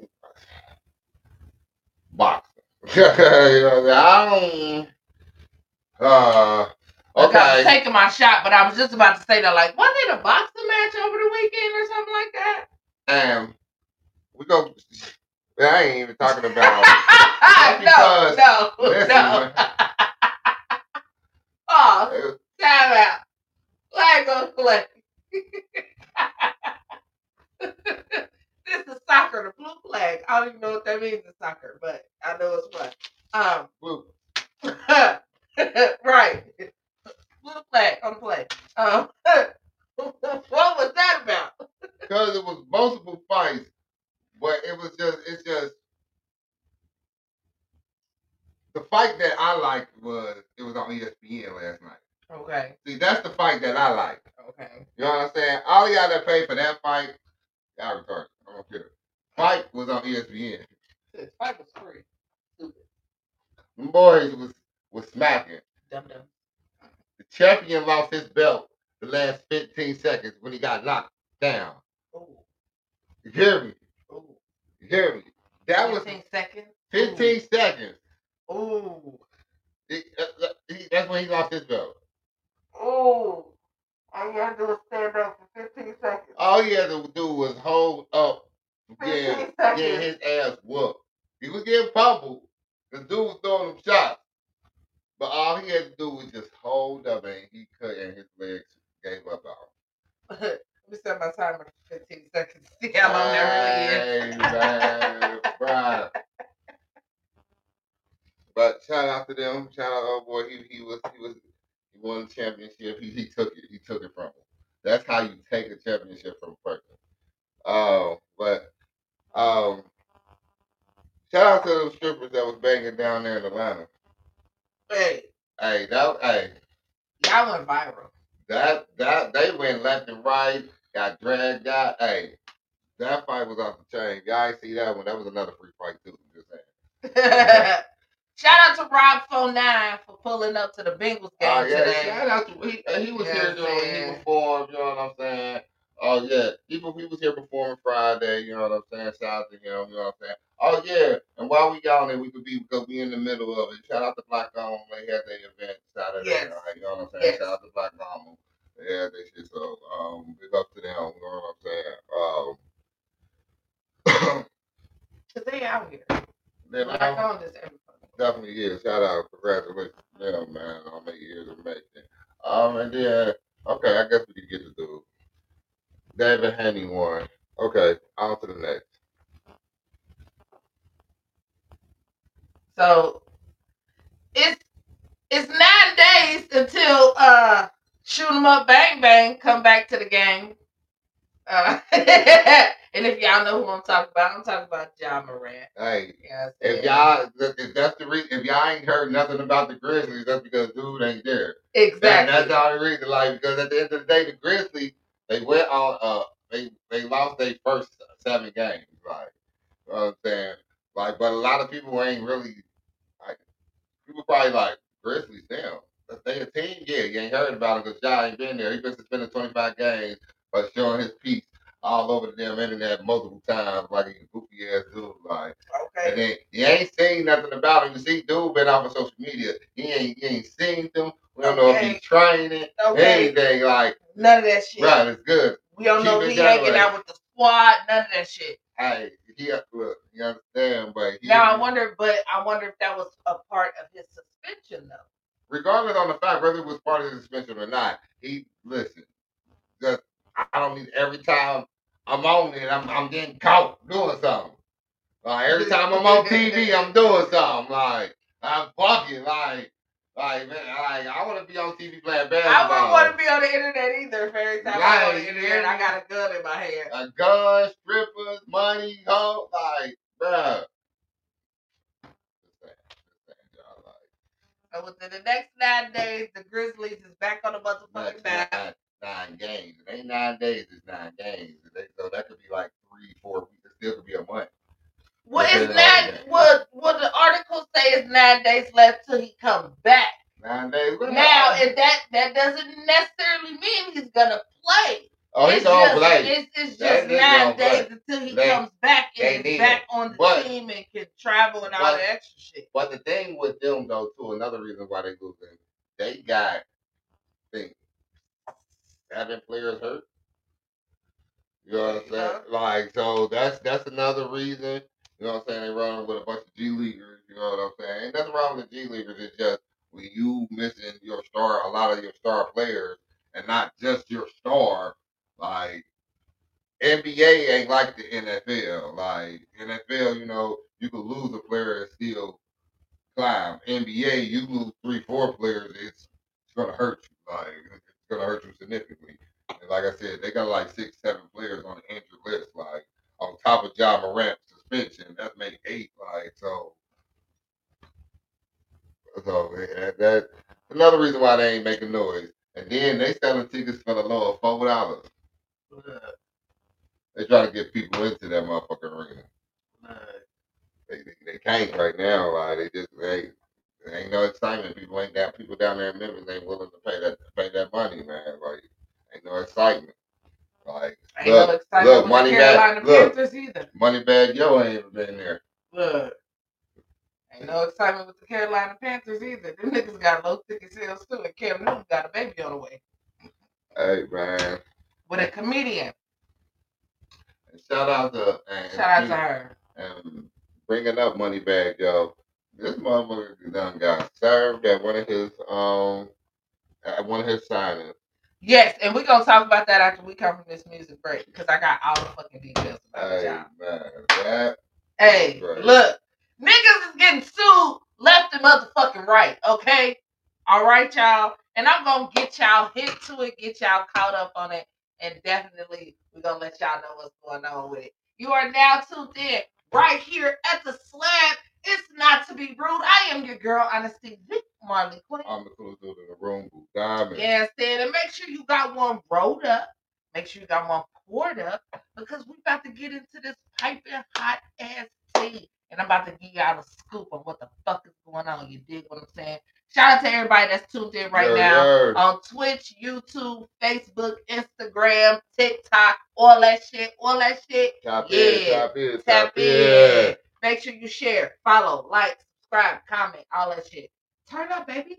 boxing. I don't. Uh, Like, I was okay. taking my shot, but I was just about to say that, like, wasn't it a boxing match over the weekend or something like that? And we go. I ain't even talking about. no, because- no, listen, no. oh, time out. Flag on play. This is soccer, the blue flag. I don't even know what that means in soccer, but I know it's what. Um, Blue. right. Blue flag on play. Um, what was that about? Because it was multiple fights, but it was just. It's just. The fight that I liked was it was on ESPN last night. Okay, See, that's the fight that I like. okay. You know what I'm saying? All y'all that paid for that fight, y'all retarded. Fight was on ESPN. Fight was free. Stupid. Them boys was was smacking. Dum dum. The champion lost his belt the last 15 seconds when he got knocked down. Ooh, You hear me? ooh. You hear me? That was 15 seconds. 15 seconds. Ooh. He- uh, uh, he- that's when he lost his belt. Ooh. All you gotta do is stand up for 15 seconds. All he had to do was hold up, 15 getting, his ass whooped. He was getting pummeled. The dude was throwing him shots. But all he had to do was just hold up and he cut and his legs gave up on him. Let me set my timer for 15 seconds. See how long that really is. Hey, man, bruh. But shout out to them. Shout out, oh boy, he, he was he was he won the championship. He he took it. He took it from him. That's how you take a championship from a person. Um, but um, shout out to those strippers that was banging down there in Atlanta. Hey, Hey, that hey, y'all went viral. that that they went left and right, got dragged out. Hey, that fight was off the chain. Y'all see that one. That was another free fight too. Just saying. Shout out to Rob 49 for pulling up to the Bengals game Oh yeah, today. shout out to he, he was here doing he performed, you know what I'm saying? Oh yeah, he, he was here performing Friday, you know what I'm saying? Shout out to him, you know what I'm saying? Oh yeah, and while we on it, we could be because we in the middle of it. Shout out to Black Almond, they had their event Saturday Yes. night, you know what I'm saying? Yes. Shout out to Black Almond. They had their shit, so um, big up to them, you know what I'm saying? Um, Cause they out here. then Black I- on this everybody. Definitely is. Shout out. Congratulations to them, man, on their years of making. Um, and then, okay, I guess we can get to do Devin Haney won. Okay, on to the next. So it's it's nine days until uh shoot 'em up bang bang come back to the game. Uh, and if y'all know who I'm talking about, I'm talking about Ja Morant. Hey, Yeah, if y'all, if that's the reason, if y'all ain't heard nothing about the Grizzlies, that's because dude ain't there. That, exactly. that's all the reason. Like, because at the end of the day, the Grizzlies, they went on, uh, they they lost their first seven games. Like, you know what I'm saying? Like, but a lot of people ain't really, like, people probably like, Grizzlies. If they a team, yeah, you ain't heard about it because y'all ain't been there. He been suspended 25 games, but showing his piece all over the damn internet multiple times, like he's a goofy ass dude. Like, okay. and then you ain't seen nothing about him. You see, dude been off of social media. He ain't, he ain't seen them. We don't know if Okay. he's training, Okay. anything. Like, None of that shit. right, it's good. We don't know if he hanging way. out with the squad. None of that shit. Hey, he uh, look, you understand, but he, Now I wonder, but I wonder if that was a part of his suspension though. regardless on the fact whether it was part of the suspension or not, he listen. Just I don't need every time I'm on it, I'm I'm getting caught doing something. Like every time I'm on TV, I'm doing something. Like I'm fucking like like man, like I want to be on TV playing basketball. I wouldn't want to be on the internet either. If every time I'm on the internet, I got a gun in my hand. a gun, strippers, money, hoe, like bruh. Just saying, just saying, y'all, like, So within the next nine days, the Grizzlies is back on the motherfucking map. Nine, games. It ain't nine days, it's nine games. They- So that could be like three, four weeks. It still could be a month. What is nine? all the What what the article say is nine days left till he comes back. Nine days. What Now, if that that doesn't necessarily mean he's gonna play. oh, he's it's gonna just, play. It's, it's just nine play. days until he They- comes back and is back him. on the But- team and can travel and all but- the extra shit. But the thing with them though, too, another reason why they losing, they got I seven players hurt. You know what I'm saying? Like, so that's that's another reason. You know what I'm saying? They running with a bunch of G leaguers. You know what I'm saying? Ain't nothing wrong with the G leaguers. It's just when you missing your star, a lot of your star players, and not just your star. Like NBA ain't like the NFL. Like NFL, you know, you could lose a player and still climb. NBA, you lose three, four players, it's it's gonna hurt you. Like gonna hurt you significantly. And like I said, they got like six, seven players on the injured list. Like on top of Ja Morant suspension, that's made eight. Like so, so that, that another reason why they ain't making noise. And then they selling tickets for the low of four dollars. They trying to get people into that motherfucking arena. They, they, they can't right now. Like they just they, there ain't no excitement. People ain't down. People down there in Memphis ain't willing to pay that pay that money, man. Like ain't no excitement. Like Ain't look, no excitement look, with money the bag, Carolina look, Panthers either. money bag. Yo ain't even been there. Look. Ain't no excitement with the Carolina Panthers either. Them niggas got low ticket sales too, and Cam Newton got a baby on the way Hey man, with a comedian. and shout out to and, Shout out to her. and bringing up money bag, yo. This motherfucker is done got served at one of his um at one of his signings. Yes, and we're gonna talk about that after we come from this music break because I got all the fucking details about Hey y'all. man, that Hey, Right. look, niggas is getting sued left and motherfucking right, okay? All right, y'all. And I'm gonna get y'all hit to it, get y'all caught up on it, and definitely we're gonna let y'all know what's going on with it. You are now tuned in right here at the slab. It's not to be rude. I am your girl, Honesty Marley Queen. I'm the coolest dude in the room, Boo Diamond. Yeah, said, and make sure you got one rolled up. Make sure you got one poured up because we about to get into this piping hot ass tea. and I'm about to give y'all a scoop on what the fuck is going on. You dig what I'm saying? Shout out to everybody that's tuned in right Yeah, now yeah. on Twitch, YouTube, Facebook, Instagram, TikTok, all that shit, all that shit. Tap yeah, in, tap in, tap tap in. in. Make sure you share, follow, like, subscribe, comment, all that shit. Turn up, baby.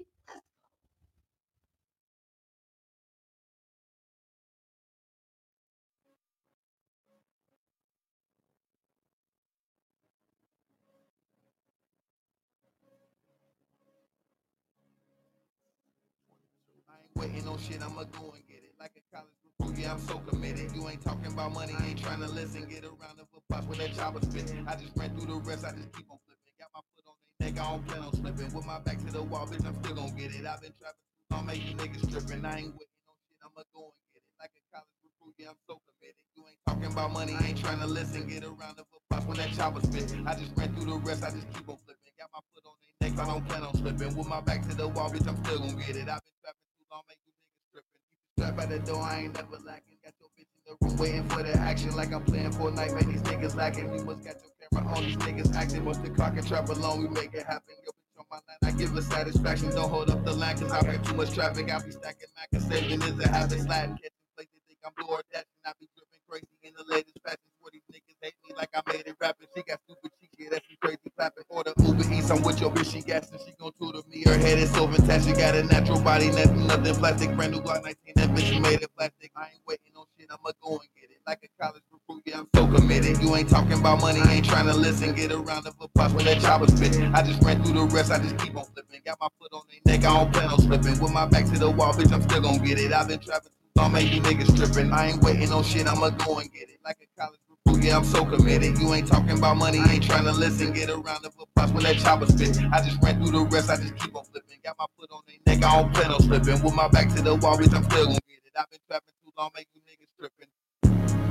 Waiting on shit, I'ma go and get it. Like a college yeah, I'm so committed. You ain't talking about money, ain't trying to listen. Get a round of applause when that chopper spit. I just ran through the rest, I just keep on flipping. Got my foot on their neck, I don't plan on slipping. With my back to the wall, bitch, I'm still gonna get it. I've been trapping make you niggas tripping. I ain't waiting on shit, I'ma go and get it. Like a college recruit, yeah, I'm so committed. You ain't talking about money, ain't trying to listen. Get a round of applause when that chopper spit. I just ran through the rest, I just keep on flipping. Got my foot on their neck, I don't plan on slipping. With my back to the wall, bitch, I'm still gonna get it. I've been trapping too long, make you niggas tripping. At the door, I ain't never lacking. Got your bitch in the room waiting for the action like I'm playing Fortnite. Man, these niggas lacking. You must got your camera on. These niggas acting. Once the clock and trap alone, we make it happen. Yo, bitch on my line, I give her satisfaction. Don't hold up the line, cause I've got too much traffic. I be stacking Mac and saving is a habit. Sliding, catching places, think I'm door dashing. I be dripping crazy in the latest fashion. For these niggas hate me like I made it rapping. She got stupid cheek, yeah, that's some crazy clapping. Order Uber Eats, I'm with your bitch, she gassing. She gon' tutor me. Her head is so fantastic. Got a natural body, nothing, nothing plastic. Brand new Glock 19, ain't talking about money, ain't trying to listen. Get a round of applause when that chopper spit. I just ran through the rest, I just keep on flipping. Got my foot on their neck, I don't plan on slipping. With my back to the wall, bitch, I'm still gon' get it. I've been trapping too long, make niggas tripping. I ain't waiting on shit, I'ma go and get it. Like a college recruit, yeah, I'm so committed. You ain't talking about money, ain't trying to listen. Get a round of applause when that chopper spit. I just ran through the rest, I just keep on flipping. Got my foot on their neck, I don't plan on slipping. With my back to the wall, bitch, I'm still gon' get it. I've been trapping too long, make you niggas tripping.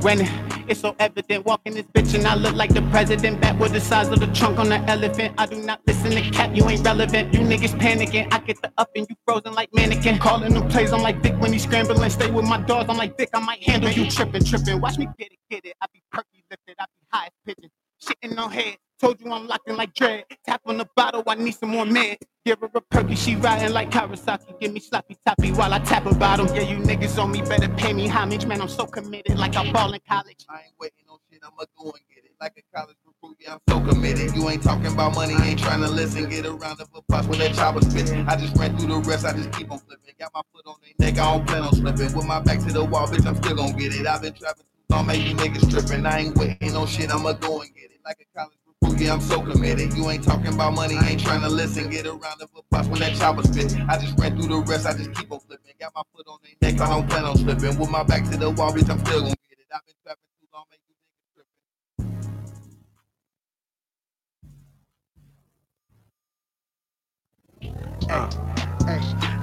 When it's so evident, walking this bitch and I look like the president. Back with the size of the trunk on the elephant. I do not listen to cap, you ain't relevant. You niggas panicking. I get the up and you frozen like mannequin. Calling them plays, I'm like Dick when he's scrambling. Stay with my dogs, I'm like Dick, I might handle you tripping, tripping. Watch me get it, get it. I be perky lifted, I be high as pigeon. Shitting on head. Told you I'm locking like dread. Tap on the bottle, I need some more man. Give her a perky, she riding like Kawasaki. Give me sloppy toppy while I tap a bottle. Yeah, you niggas on me, better pay me homage. Man, I'm so committed, like I ball in college. I ain't waiting on shit, I'ma go and get it. Like a college recruit, yeah, I'm so committed. You ain't talking about money, ain't trying to listen. Get a round of applause when that chopper spit. I just ran through the rest, I just keep on flipping. Got my foot on their neck, I don't plan on slipping. With my back to the wall, bitch, I'm still gon' get it. I've been trapping too long, make you niggas tripping. I ain't waiting on shit, I'ma go and get it. Like a college yeah, I'm so committed. You ain't talking about money, ain't trying to listen. Get around round of applause when that chopper spit. I just ran through the rest, I just keep on flipping. Got my foot on their neck, I don't plan on slipping. With my back to the wall, bitch, I'm still gon' get it. I've been trapping too long, make you niggas tripping.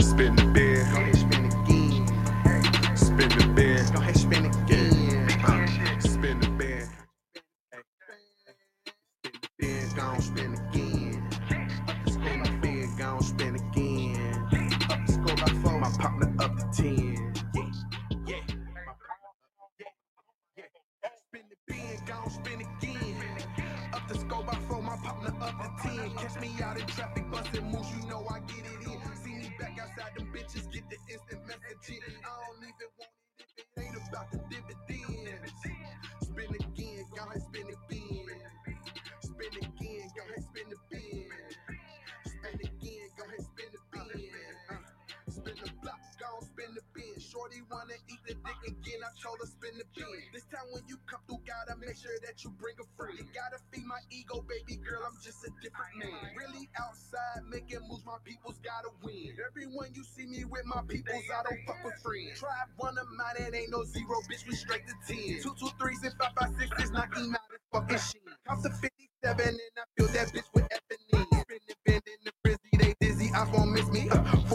Spin the bed. Go ahead, spin again. Spin the bed. Go ahead, spin again. Gon' spin again. The score by bed, gon' spin again. The score by four, my partner up to ten. Yeah, yeah. Yeah, yeah. Spin spin again. Up the score by four, my partner up to ten. Catch me out in traffic, busting moves, you know I get it in. See me back outside, them bitches get the instant messaging. I don't even want it if it ain't about the dividends. Again, I told her spin the bin. This time when you come through, gotta make sure that you bring a friend. You gotta feed my ego, baby girl, I'm just a different man. Really outside, making moves, my people's gotta win. Everyone you see me with my peoples, I don't fuck with friends. Try one of mine, it ain't no zero, bitch, we straight to 10. Two, two, threes, and five, five, sixes, knocking out this fucking shit. Come to 57, and I feel that bitch with Ebony. Spinning, bending, the frizzy, they dizzy, I won't miss me. Uh,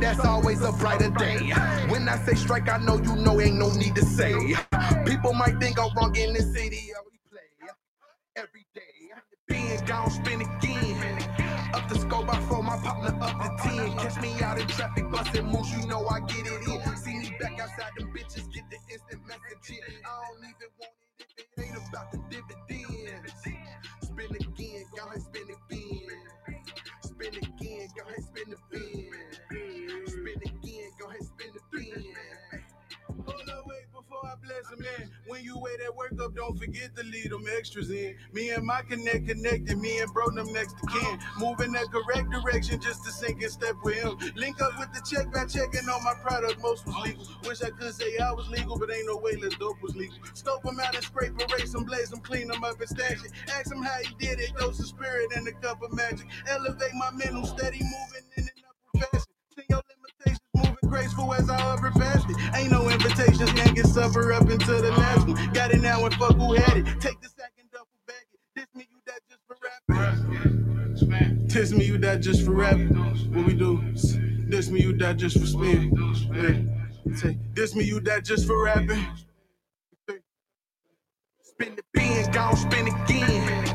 that's always a brighter day. When I say strike, I know you know, ain't no need to say. People might think I'm wrong in the city, we play every day. Being gone, spin again. Up the scope, I throw my partner up to 10. Catch me out in traffic, busting moves, you know I get it in. See me back outside, them bitches get the instant message. I don't even want it if it ain't about the. Weigh that work up, don't forget to leave them extras in. Me and my connect connected, me and bro them next to kin. Moving that correct direction just to sync and step with him. Link up with the check by checking on my product, most was legal. Wish I could say I was legal, but ain't no way less dope was legal. Scope them out and scrape, erase them, blaze them, clean them up and stash it. Ask him how he did it, dose of spirit and a cup of magic. Elevate my mental, steady moving in an upward fashion. See your limitations moving graceful as I hover past it. Ain't no invitations, can't get supper up into the last one. Got it now and fuck who had it. Take the second duffel bag it. This me, you that just for rapping. This me, you that just for rapping. What we do? This me, you that just for spin. Yeah. Say, This me, you that just for rapping. Spin the bin, gon' spin again.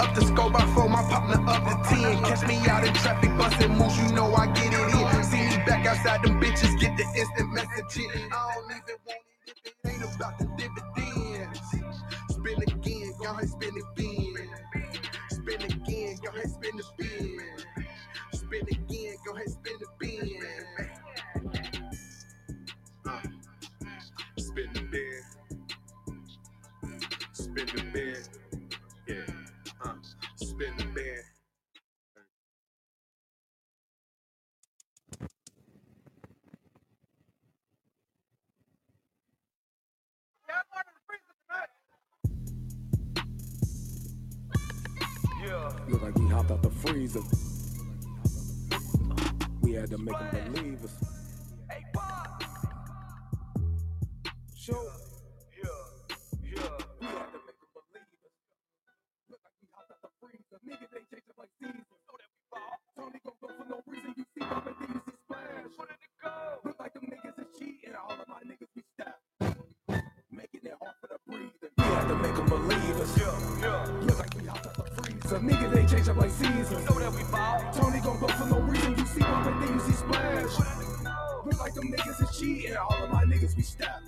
Up the scope, I throw my partner up to 10. Catch me out in traffic, busting moves, you know I get it in. Back outside, them bitches get the instant message. I don't even want it if it ain't about the dividends. Spin again, go ahead, spin the Hopped out the freezer. We had to make them believe us. Show. We had to make them believe us. Look like we hopped out the freezer. Nigga, they changed up like seasons. So that we ball. Tony gon' go for no reason. You see my thing, you see splash. Where did it go? Look like them niggas is cheating. All of my niggas be stabbed. Making it hard for the breathing. We had to make them believe us. Look like we hopped out the freezer. Nigga, they changed up like seasons. know that we ball. Tony gon' go for no reason. You see one, my thing, you see splash. Look like them niggas is cheating. All of my niggas be stabbed.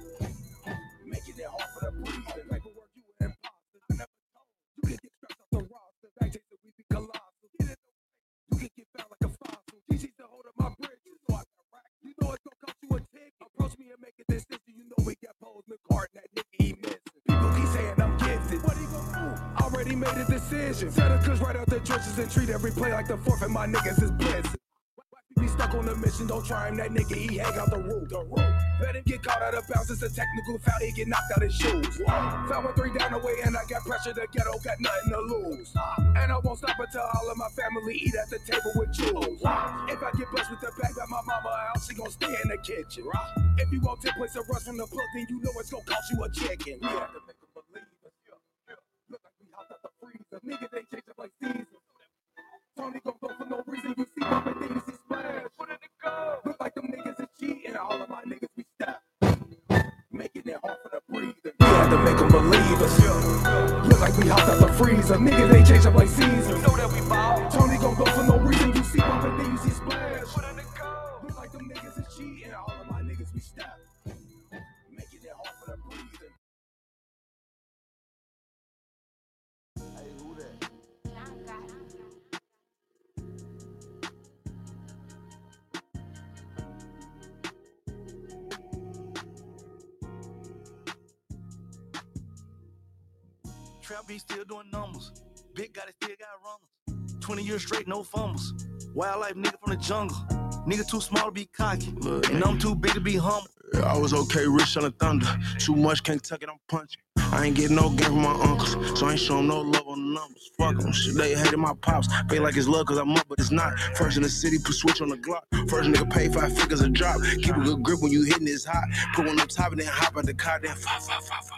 Making it hard for the breathing. Paperwork, you an imposter. I never told. You can get scratched off the roster. Back chase we be colossal. Get it you can get found like a fossil. GG's the hold of my bridge. You know I got rack. You know it's gonna cost you a tick. Approach me and make a decision. You know we got posed McCartan. That nigga he missing. People keep saying Already made a decision. Set a cuss right out the trenches and treat every play like the fourth. And my niggas is blitzing. Be stuck on a mission, don't try him. That nigga, he hang out the roof. The roof. Let him get caught out of bounds. It's a technical foul. He get knocked out his shoes. Foul with three down the way, and I got pressure. The ghetto got nothing to lose. And I won't stop until all of my family eat at the table with jewels. If I get blessed with the bag that my mama house, she gon' stay in the kitchen. If you want 10 plates of rush from the plug, then you know it's gon' cost you a chicken. We had to make them believe us. Look like we hopped out the freezer. Nigga, they changed up like seasons. Years straight, no fumbles. Wildlife nigga from the jungle. Nigga too small to be cocky. and I'm too big to be humble. I was okay, rich on the thunder. Too much, can't tuck it, I'm punching. I ain't getting no game from my uncles, so I ain't showing no love on the numbers. Fuck them, shit, they hated my pops. Feel like it's love cause I'm up, but it's not. First in the city, put switch on the Glock. First nigga pay five figures a drop. Keep a good grip when you hitting this hot. Put one on top and then hop out the car, then fa fa fa fa.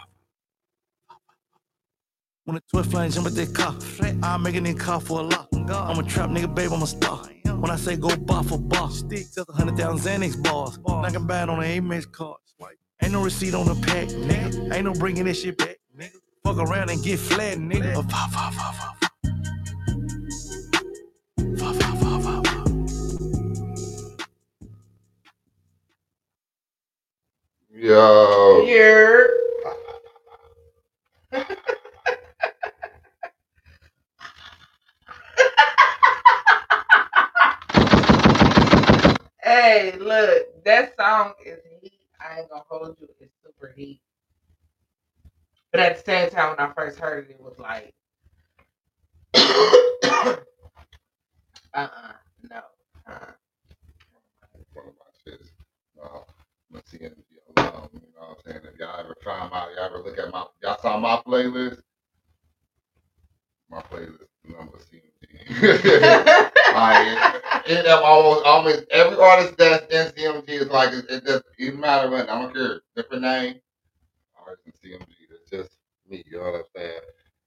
When the twin flame jump at that car, I'm making it car for a lot. I'm a trap nigga, babe, I'm a star. When I say go bar for bar, stick to the 100,000 Xanax bars. Knocking bad on an Amex cards. Ain't no receipt on the pack, nigga. Ain't no bringing this shit back, nigga. Fuck around and get flat, nigga. Fah, fah, fah, fah. Fah. Yo. Here. hey, look, that song is heat. I ain't gonna hold you. It's super heat. But at the same time, when I first heard it, it was like, uh, uh no. Uh-uh. One of my shits. Uh, my CNG alum. You know what I'm saying? If y'all ever try out, y'all ever look at my, y'all saw my playlist. My playlist number CNG. like, it, it almost, almost every artist that's in CMG is like, it, it just, even matter what, I don't care, different name, artist in CMG, it's just me, you know what I'm saying?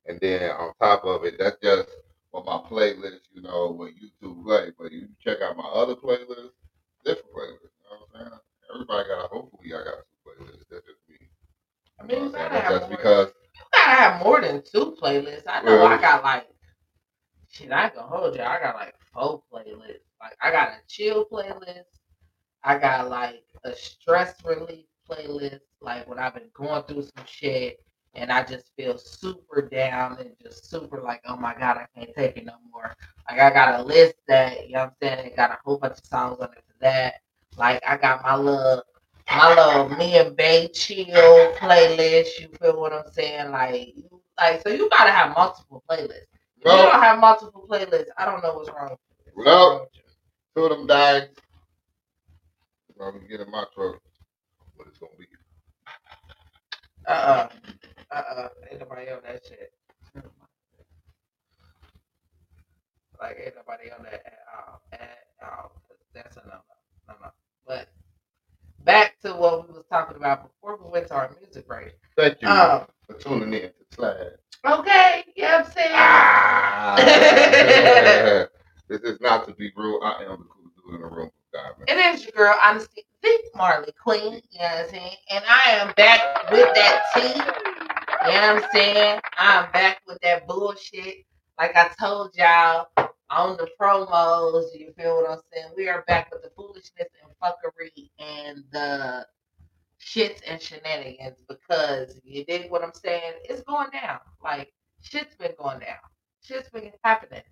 And then on top of it, that's just what my playlist, you know, what YouTube play. But you check out my other playlist, different playlist. you know what I'm saying? Everybody got, a, hopefully, I got two playlists, that's just me. I mean, you You know what gotta saying? have That's more. because, You gotta have more than two playlists. I know Well- I got like shit. I gonna hold you. I got like four playlists. Like I got a chill playlist. I got like a stress relief playlist. Like when I've been going through some shit and I just feel super down and just super like, oh my god, I can't take it no more. Like I got a list that you know what I'm saying. It got a whole bunch of songs on it for that. Like I got my little my little me and Bay chill playlist. You feel what I'm saying? Like, like so you gotta have multiple playlists. If you don't have multiple playlists, I don't know what's wrong. well, two of them died. I'm gonna get in my truck, what it's gonna be. Uh uh-uh. uh. Uh Ain't nobody on that shit. Like ain't nobody on that at all. At all. That's a no no. No no. But back to what we was talking about before we went to our music break. Thank you Um, for tuning in to Slide. Okay, you know what I'm saying? Ah, this is not to be rude. I am the cool dude in the room. Diamond. It is your girl, Honesty the Marley Queen, you know what I'm saying? And I am back with that tea. You know what I'm saying? I'm back with that bullshit. Like I told y'all on the promos, you feel what I'm saying? We are back with the foolishness and fuckery and the shits and shenanigans because you dig what I'm saying? It's going down. Like shit's been going down. Shit's been happening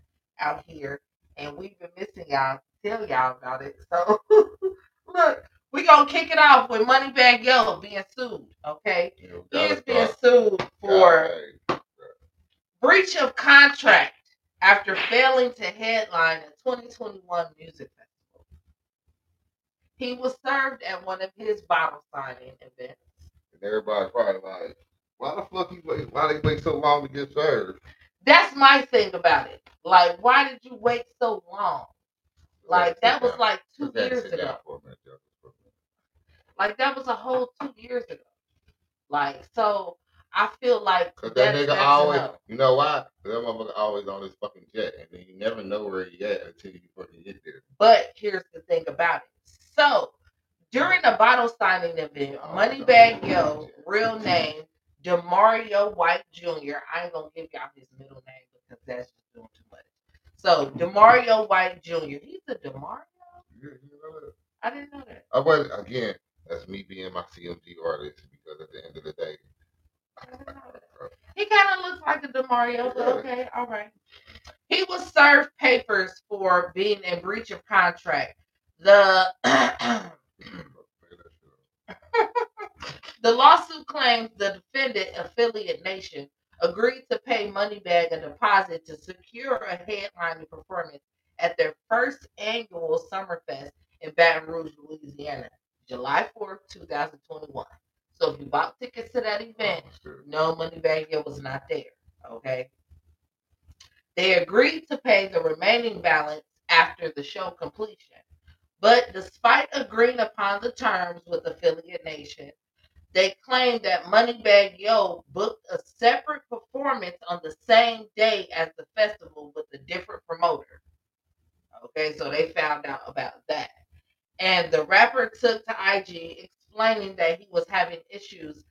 out here and we've been missing y'all tell y'all about it. So look, we gonna kick it off with Moneybagg Yo being sued. Okay, he is being sued for breach of contract after failing to headline a 2021 music festival. He was served at one of his bottle signing events. And everybody's probably like, why the fuck you wait? Why they wait so long to get served? That's my thing about it. Like, why did you wait so long? Like that was like two Just had to years ago. down for a minute, Joe. Like that was a whole two years ago. Like so, I feel like Cause that that's, nigga always, enough. you know why? that motherfucker always on his fucking jet, and then you never know where he at until you fucking get there. But here's the thing about it. So during the bottle signing event, oh, Moneybagg Yo, real name Demario White Jr. I ain't gonna give y'all his middle name because that's just doing too much. So Demario White Jr. He's a Demario. I didn't know that. I was again. That's me being my CMG artist because at the end of the day, He kind of looks like a Demario, but okay, all right. He was served papers for being in breach of contract. The the lawsuit claims the defendant, Affiliate Nation, agreed to pay Moneybagg a deposit to secure a headlining performance at their first annual Summerfest in Baton Rouge, Louisiana, July 4th, 2021. So if you bought tickets to that event, oh, no Moneybagg Yo was not there. Okay. They agreed to pay the remaining balance after the show completion. But despite agreeing upon the terms with Affiliate Nation, they claimed that Moneybagg Yo booked a separate performance on the same day as the festival with a different promoter. Okay, so they found out about that. And the rapper took to IG explaining that he was having issues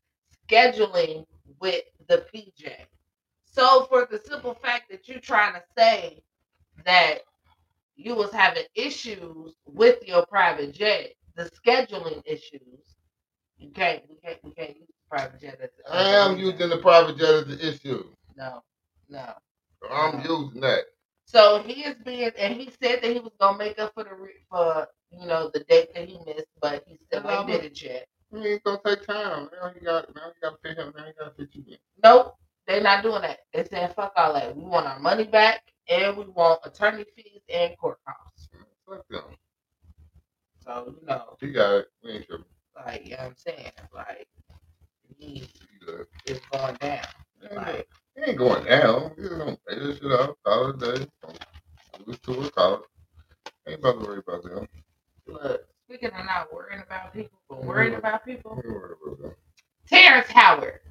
scheduling with the PJ. So for the simple fact that you're trying to say that you was having issues with your private jet, the scheduling issues, You can't. We can't. We can't use the private jet as. as I am using the private jet as the issue. No, no. I'm using that. So he is being, and he said that he was gonna make up for the re- for you know the date that he missed, but he still ain't did it yet. It's gonna take time. Now you got now you gotta pay him, now you gotta fit you in. Nope, they're not doing that. They saying fuck all that. We want our money back, and we want attorney fees and court costs. Fuck them. So you know, He got it. We ain't tripping. Like you know what I'm saying, like he is going down. Like ain't going down. Just gonna pay this shit out, call it a day. Lose to it, call it. Ain't about to worry about them. look, speaking of not worrying about people, but worrying Mhm. about people, worried about them. Terrence Howard.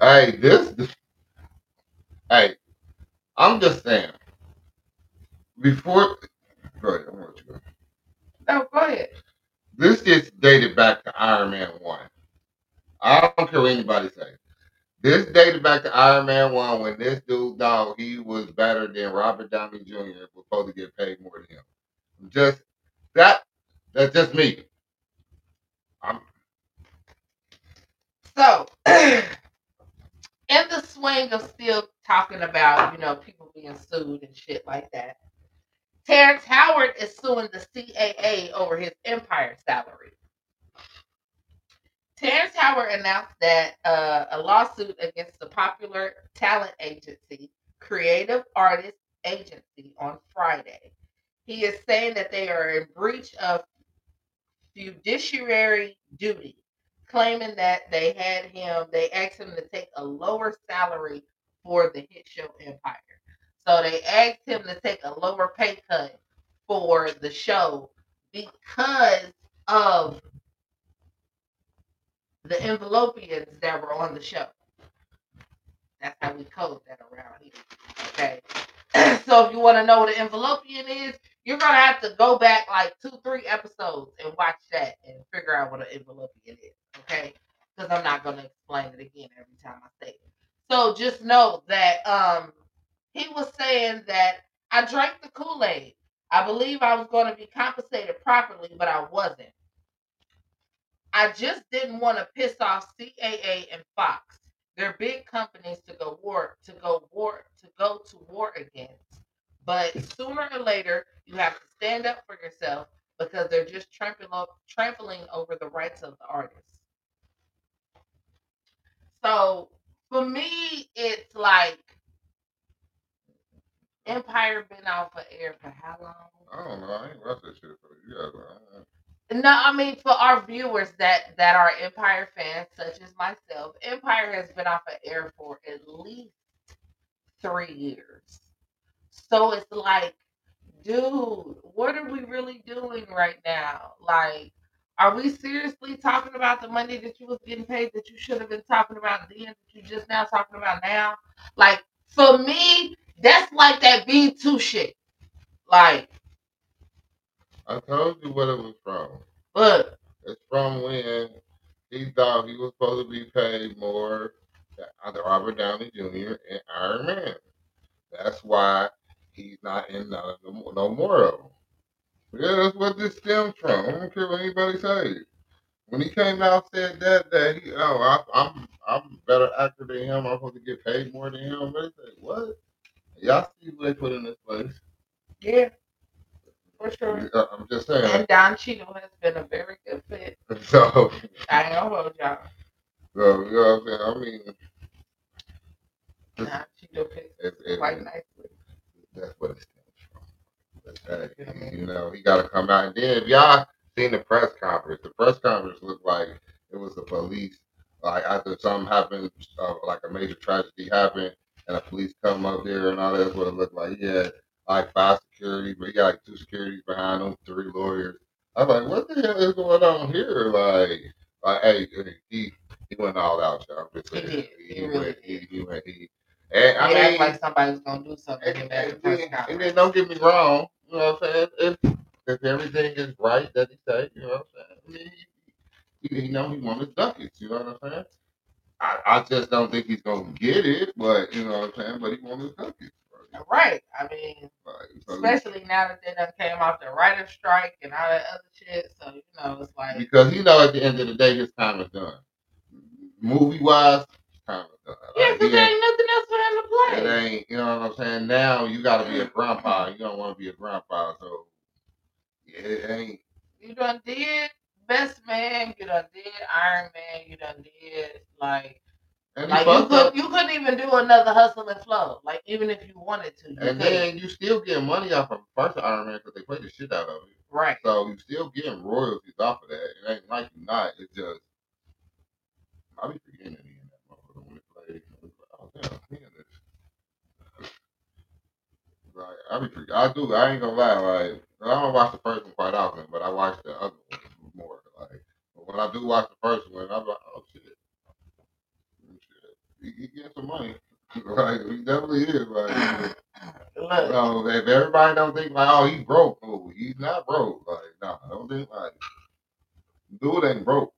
Hey, this, this hey, I'm just saying. Before go ahead, I'm gonna let you go. No, go ahead. This gets dated back to Iron Man 1. I don't care what anybody say. This dated back to Iron Man 1 when this dude thought he was better than Robert Downey Jr. was supposed to get paid more than him. Just that that's just me. I'm So, in the swing of still talking about, you know, people being sued and shit like that, Terrence Howard is suing the CAA over his Empire salary. Terrence Howard announced that uh, a lawsuit against the popular talent agency, Creative Artist Agency, on Friday. He is saying that they are in breach of fiduciary duty claiming that they had him, they asked him to take a lower salary for the hit show Empire. So they asked him to take a lower pay cut for the show because of the envelopians that were on the show. That's how we code that around here. Okay. so if you want to know what an envelopian is, you're gonna have to go back like two, three episodes and watch that and figure out what an envelopian is. Okay, because I'm not gonna explain it again every time I say it. So just know that um he was saying that I drank the Kool-Aid. I believe I was going to be compensated properly, but I wasn't. I just didn't want to piss off CAA and Fox. They're big companies to go war to go war to go to war against. But sooner or later, you have to stand up for yourself because they're just trampling trampling over the rights of the artists. So for me, it's like Empire been off of air for how long? I don't know. I ain't watch that shit for you. guys. I- No, I mean for our viewers that that are Empire fans, such as myself, Empire has been off of air for at least three years. So it's like, dude, what are we really doing right now? Like, are we seriously talking about the money that you was getting paid that you should have been talking about then that you just now talking about now? Like, for me, that's like that B two shit. Like, I told you what it was from. look, It's from when he thought he was supposed to be paid more than Robert Downey Jr. and Iron Man. That's why he's not in none of them, no more of them. Yeah, that's what this stems from. I don't care what anybody says. When he came out said that, that he, oh, I, I'm, I'm a better actor than him. I'm supposed to get paid more than him. They say, what? Y'all see who they put in this place? yeah, for sure. I'm just saying. And Don Cheadle has been a very good fit. So, I gonna hold y'all. so you know what I'm saying? I mean, Don Cheadle fits it, it, quite nicely. that's what it stems from. You know, he got to come out. And then if y'all seen the press conference, the press conference looked like it was the police. Like after something happened, uh, like a major tragedy happened, and the police come up there and all. That's what it looked like. He had like five security, but he got like two securities behind him, three lawyers. I was like, what the hell is going on here? Like, like, hey, he he went all out, y'all. I'm just He did. He, He really went, he, he went, he. And I mean, act like somebody was gonna do something and, and then, and then don't get me wrong, you know what I'm saying? If if everything is right that he say, you know what I'm saying? I mean, he, he know he want his ducats, you know what I'm saying? I, I just don't think he's gonna get it, but you know what I'm saying? But he want his ducats, bro. Right. I mean, so- especially now that they done came off the writer's strike and all that other shit. So you know, it's like because he know at the end of the day his time is done. Movie wise, time is done. yeah, Like, because he there ain't- nothing else for him to play. It ain't, you know what I'm saying? Now you gotta be a grandpa. You don't want to be a grandpa, so it ain't. You done did Best Man. You done did Iron Man. You done did like. Like you could, up. you couldn't even do another hustle and flow. Like even if you wanted to, you And couldn't. then you still getting money off of first Iron Man because they play the shit out of it. Right. So you still getting royalties off of that. It ain't like you not. It's just I be forgetting it in that motherfucker when it plays. Oh damn, in this. Like I be I do. I ain't gonna lie. Like I don't watch the first one quite often, but I watch the other one more. Like when I do watch the first one, I'm like, oh shit, shit, he, he getting some money. like he definitely is. Like. So if everybody don't think like, oh, he's broke, oh, he's not broke. Like, nah, I don't think like, dude ain't broke.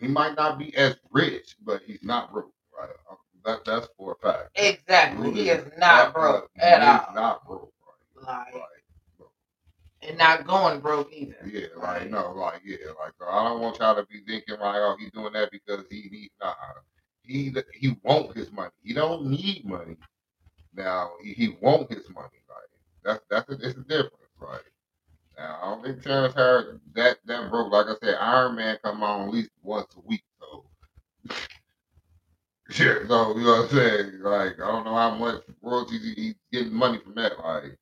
He might not be as rich, but he's not broke. Right? Um, That that's for a fact. exactly. Dude He is not not- broke he at is all. Not broke. Like, and not going broke either. Yeah, like no, like yeah, like I don't want y'all to be thinking like, oh, he's doing that because he needs. Nah, he he want his money. He don't need money. Now he, he want his money. Like that's that's a, it's a difference. Right now, I don't think Terrence Harris that that broke. Like I said, Iron Man come on at least once a week. So yeah, so you know what I'm saying. Like I don't know how much royalties he, he's getting money from that. Like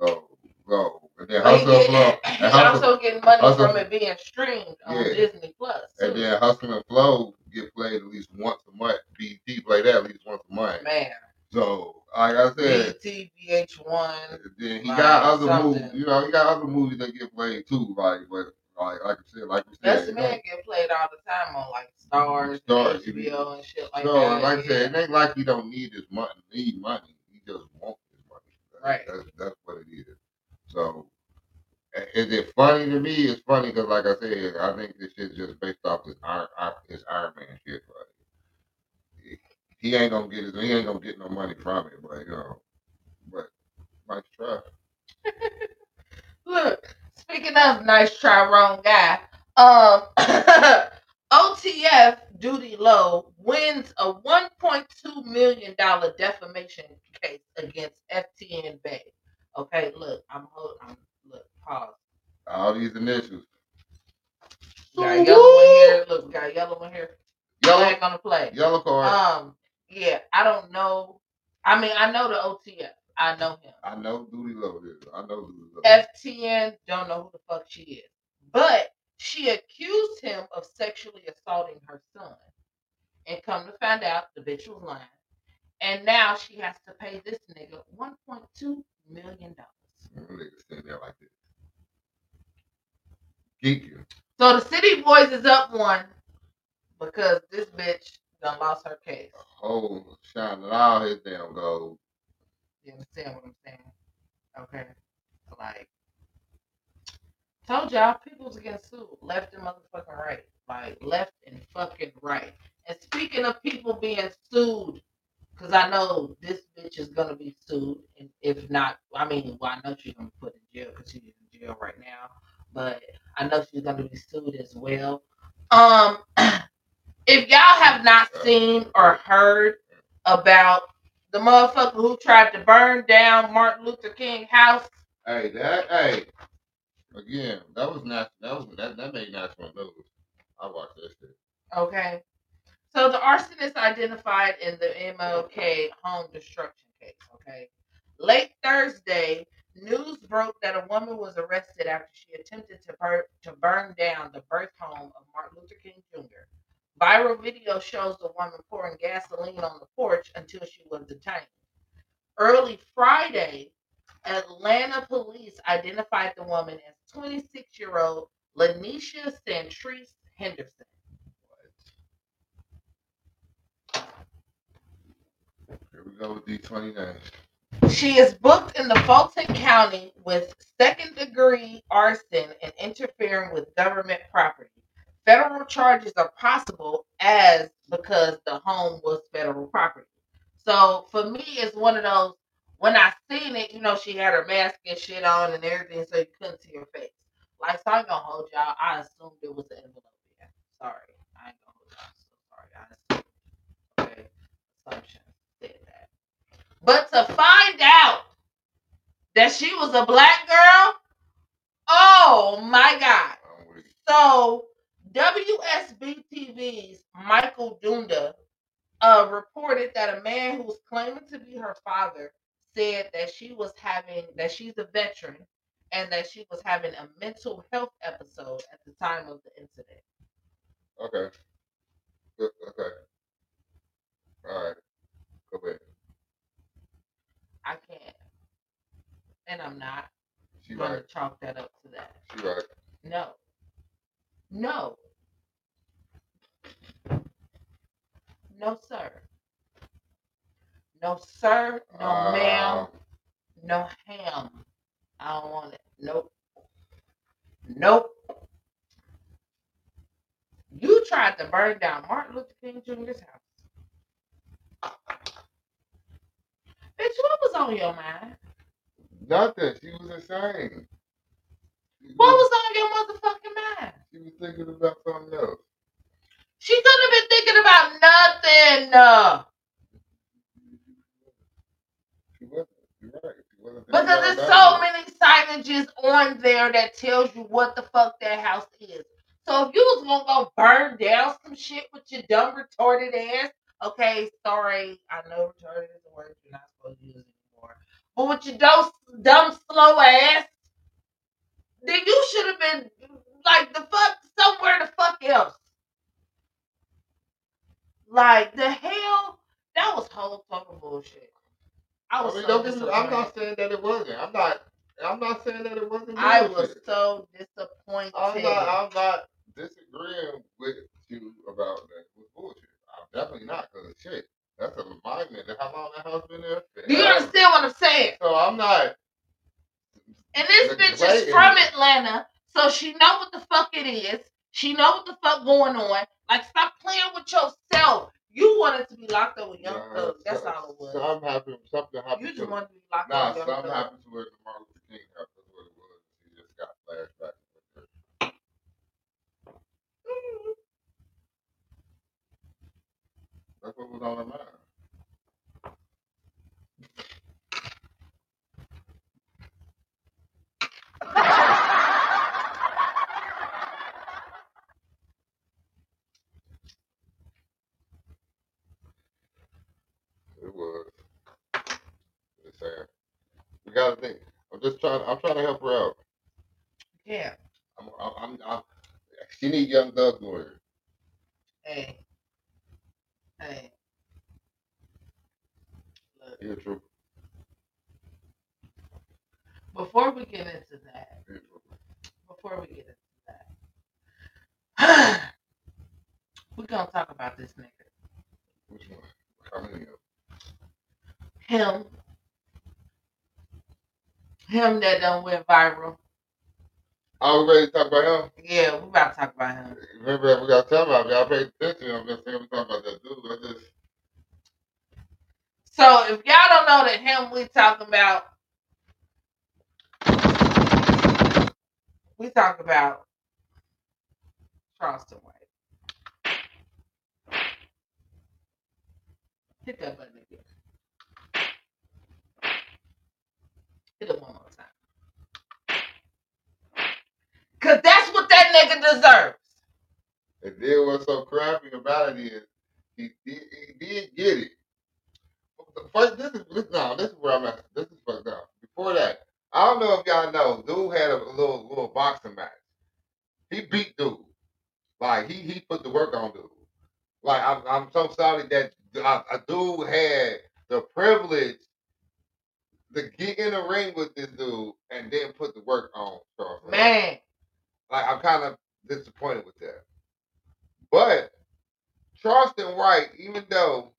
so so. And then Hustle and Flow. He's and Hustle- also getting money Hustle- from it being streamed on Yeah. Disney Plus. and then Hustle and Flow get played at least once a month. BT play that at least once a month. Man, So like I said, BT, VH1. then he like, got other something. movies. You know, he got other movies that get played too. Like but like like I said, like Best said, Man get played all the time on like Starz, Starz, and HBO, and shit like so that. like I said, it ain't like he don't need his money. Need money. He just wants his money. Right. That's that's what it is. So. Is it funny to me? It's funny because, like I said, I think this shit's just based off this Iron, his Iron Man shit. Like, he ain't gonna get his, he ain't gonna get no money from it, but you know, but nice try. Look, speaking of nice try, wrong guy. Um, OTF Doodie Lo wins a 1.2 million dollar defamation case against FTN Bae. Okay, look, I'm I'm. All these initials. We got yellow one here. Look, we got yellow one here. Yellow- Black on the play. Yellow card. Um, yeah, I don't know. I mean, I know the OTF. I know him. I know Doodie Lo is. I know Doodie Lo. FTN don't know who the fuck she is. But she accused him of sexually assaulting her son. And come to find out, the bitch was lying. And now she has to pay this nigga $1.2 million. Them niggas sitting there like this. So the City Boys is up one because this bitch done lost her case. Oh, shining all his damn gold. You understand what I'm saying? Okay. Like, told y'all, people's getting sued left and motherfucking right. Like, left and fucking right. And speaking of people being sued, because I know this bitch is going to be sued. And if not, I mean, well, I know she's going to be put in jail because she's in jail right now. But I know she's going to be sued as well. Um, if y'all have not seen or heard about the motherfucker who tried to burn down Martin Luther King house. Hey, that hey. Again, that was national. That was that, that made national news. I watched that shit. Okay. So the arsonist identified in the MLK home destruction case. Okay. Late Thursday, news broke that a woman was arrested after she attempted to burn to burn down the birth home of Martin Luther King Jr. Viral video shows the woman pouring gasoline on the porch until she was detained. Early Friday, Atlanta police identified the woman as 26 year old Lanisha Santrice Henderson. Here we go with D twenty nine. She is booked in the Fulton County with second degree arson and interfering with government property. Federal charges are possible as because the home was federal property. So for me, it's one of those when I seen it, you know, she had her mask and shit on and everything, so you couldn't see her face. Like, so I ain't gonna hold y'all. I assumed it was an envelope. Yeah. Sorry. I ain't gonna hold y'all. So sorry. Okay. Assumption. But to find out that she was a black girl, oh my God. So WSB TV's Michael Dunda uh, reported that a man who was claiming to be her father said that she was having that she's a veteran and that she was having a mental health episode at the time of the incident. Okay. Okay. All right. Go ahead. I can't, and I'm not She going right. to chalk that up to that. She right. No, no, no, sir. No, sir. No, Uh, ma'am. No ham. I don't want it. Nope. Nope. You tried to burn down Martin Luther King Jr.'s house. Bitch, what was on your mind? Nothing. She was insane. What was on your motherfucking mind? She was thinking about something else. She couldn't have been thinking about nothing. uh, She wasn't. You're right. She wasn't thinking Because there's so many signages on there that tells you what the fuck that house is. So if you was gonna go burn down some shit with your dumb retarded ass, okay, sorry, I know retarded is a word you're not supposed to use anymore. But with your dumb, dumb slow ass, then you should have been like the fuck somewhere the fuck else. Like the hell, that was whole fucking bullshit. I I was mean, so don't. I'm not saying that it wasn't. I'm not. I'm not saying that it wasn't. I was so disappointed. I'm not. I'm not disagreeing with you about that. It was bullshit. I'm definitely not because shit. That's a monument. How long that house been there? Do you understand what I'm saying? So I'm not. And this bitch is from Atlanta, so she know what the fuck it is. She know what the fuck going on. Like, stop playing with yourself. You wanted to be locked up with Young Nah, Thug. That's so- all it was. Something happened. Something happened. You just wanted to be locked Nah, up with Young something happened to her. Martin Luther King. That's what it was. She just got flashbacks. with her. That's what was on her mind. It was. Just saying. You gotta think. I'm just trying. I'm trying to help her out. Yeah. I'm. I'm. I'm, I'm she need young Thug lawyer. Hey. Hey. You're true. Before we get into that, before we get into that, we're gonna talk about this nigga. Which one? How many of? Him. Him that done went viral. Are we ready to talk about him? Yeah, we about to talk about him. Remember, we got to talk about. Y'all pay attention. I'm just saying we talking about that dude. I just. So if y'all don't know that him we talking about, we talk about Charleston White. Hit that button again. Hit it one more time. Cause that's what that nigga deserves. And then what's so crappy about it is he did, he did get it. First, this is this, no, this is where I'm at. This is fucked up. Before that, I don't know if y'all know, dude had a little little boxing match. He beat dude. Like he he put the work on dude. Like I'm I'm so sorry that a, a dude had the privilege to get in the ring with this dude and then put the work on. Charles. Man, Like I'm kind of disappointed with that. But Charleston White, even though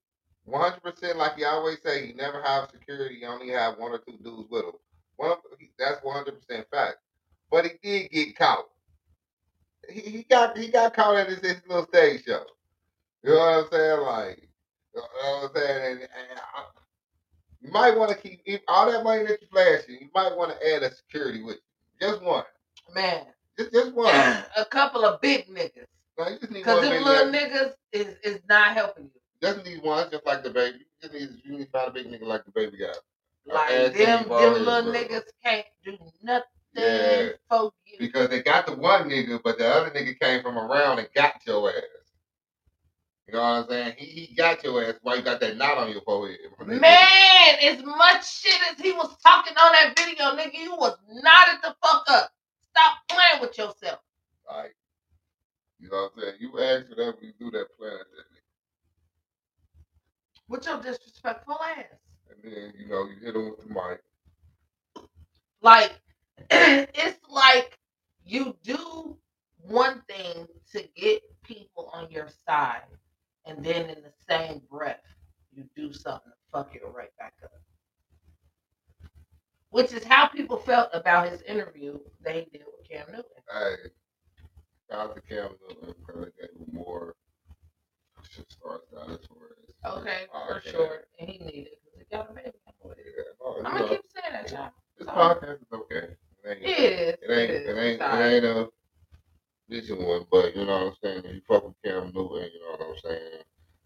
100% like you always say, you never have security, you only have one or two dudes with him. One that's 100% fact. But he did get caught. He, he got he got caught at his, his little stage show. You know what I'm saying? Like, you know what I'm saying? And, and I, might want to keep all that money that you're flashing. You might want to add a security with you. Just one. Man, Just just one. a couple of big niggas. No, you just need Cause one. them little nigga. niggas is is not helping you. Just need one, just like the baby. You just need you need to find a big nigga like the baby got. Like ask them, them little bro. niggas can't do nothing Yeah. for you. Because they got the one nigga, but the other nigga came from around and got your ass. You know what I'm saying? He, he got your ass. Why you got that knot on your forehead? Man, as much shit as he was talking on that video, nigga, you was knotted the fuck up. Stop playing with yourself. Like, you know what I'm saying? You ask for that when you do that plan, and With your disrespectful ass. And then you know you hit him with the mic. Like, it's like you do one thing to get people on your side, and then in the same breath, you do something to fuck it right back up. Which is how people felt about his interview that he did with Cam Newton. Hey, shout out to Cam Newton because gave more shit star status oh, for his. Okay, for sure. And he needed it because he got a baby. Yeah, no, I'm gonna keep saying that, y'all. This Sorry. podcast is okay. It ain't, It is. It ain't. It is. It ain't. Sorry. It ain't a vision one, but you know what I'm saying. If you fuck with Cam Newton, you know what I'm saying.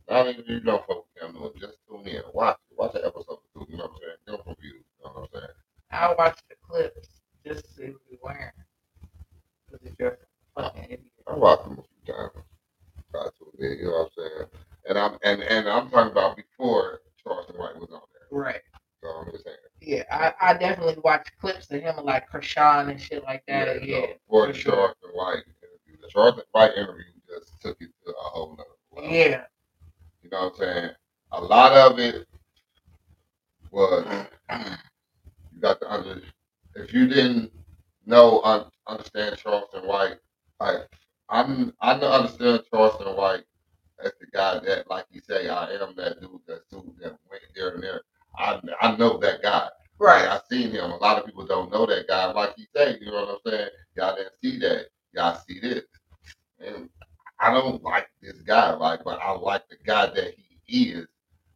Not even if you don't fuck with Cam Newton, just tune in, watch it, watch the episode. You know what I'm saying. Get them views. You know what I'm saying. I watched the clips just to see what he's wearing. If you're a fucking idiot. I watched them a few times. Try to you know what I'm saying. And I'm and and I'm talking about before Charleston White was on there. Right. So I'm just saying. Yeah, I, I definitely watched clips of him like Chrisean and shit like that. Yeah. so before for the sure. Charleston White interview, the Charleston White interview just took it to a whole nother level. Yeah. You know what I'm saying? A lot of it was you got to under if you didn't know un, understand Charleston White, like I'm I know- understand Charleston White as the guy that like you say I am that dude that dude that went there and there. I I know that guy. Right. Like, I seen him. A lot of people don't know that guy. Like you say, you know what I'm saying? Y'all didn't see that. Y'all see this. And I don't like this guy, like, but I like the guy that he is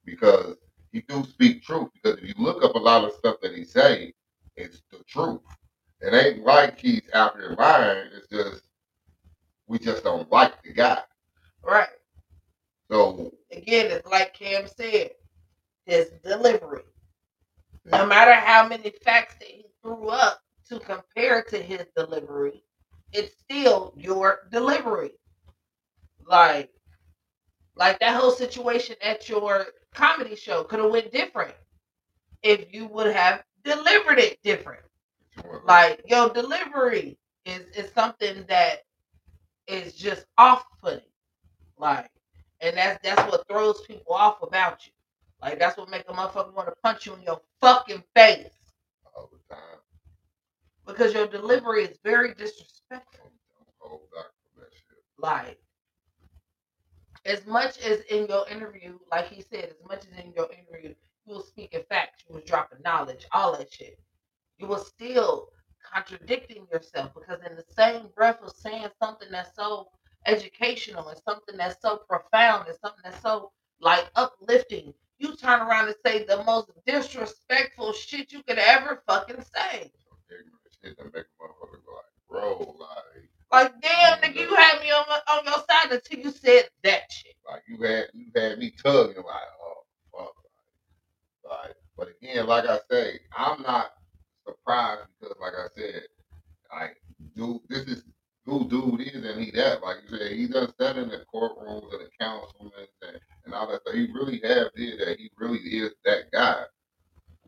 because he do speak truth. Because if you look up a lot of stuff that he say, it's the truth. It ain't like he's out here lying. It's just we just don't like the guy. Right. So Again, it's like Cam said, his delivery. No matter how many facts that he threw up to compare to his delivery, it's still your delivery. Like, like that whole situation at your comedy show could have went different if you would have delivered it different. Like your delivery is is something that is just off putting. Like, and that's that's what throws people off about you. Like that's what make a motherfucker want to punch you in your fucking face. all the time, Because your delivery is very disrespectful. hold back from that shit. Like as much as in your interview, like he said, as much as in your interview, you was speaking facts, you was dropping knowledge, all that shit. You was still contradicting yourself because in the same breath of saying something that's so educational and something that's so profound and something that's so like uplifting, you turn around and say the most disrespectful shit you could ever fucking say. Ignorant that make a motherfucker go like, bro, like. Like damn nigga, you had me on my, on your side until you said that shit. Like you had you had me tugging like, oh fuck. Like, but again, like I say, I'm not surprised because like I said, like dude this is who dude is and he that. Like you said, he done sat in the courtrooms and the councilmen and, and all that stuff. He really have did that. He really is that guy.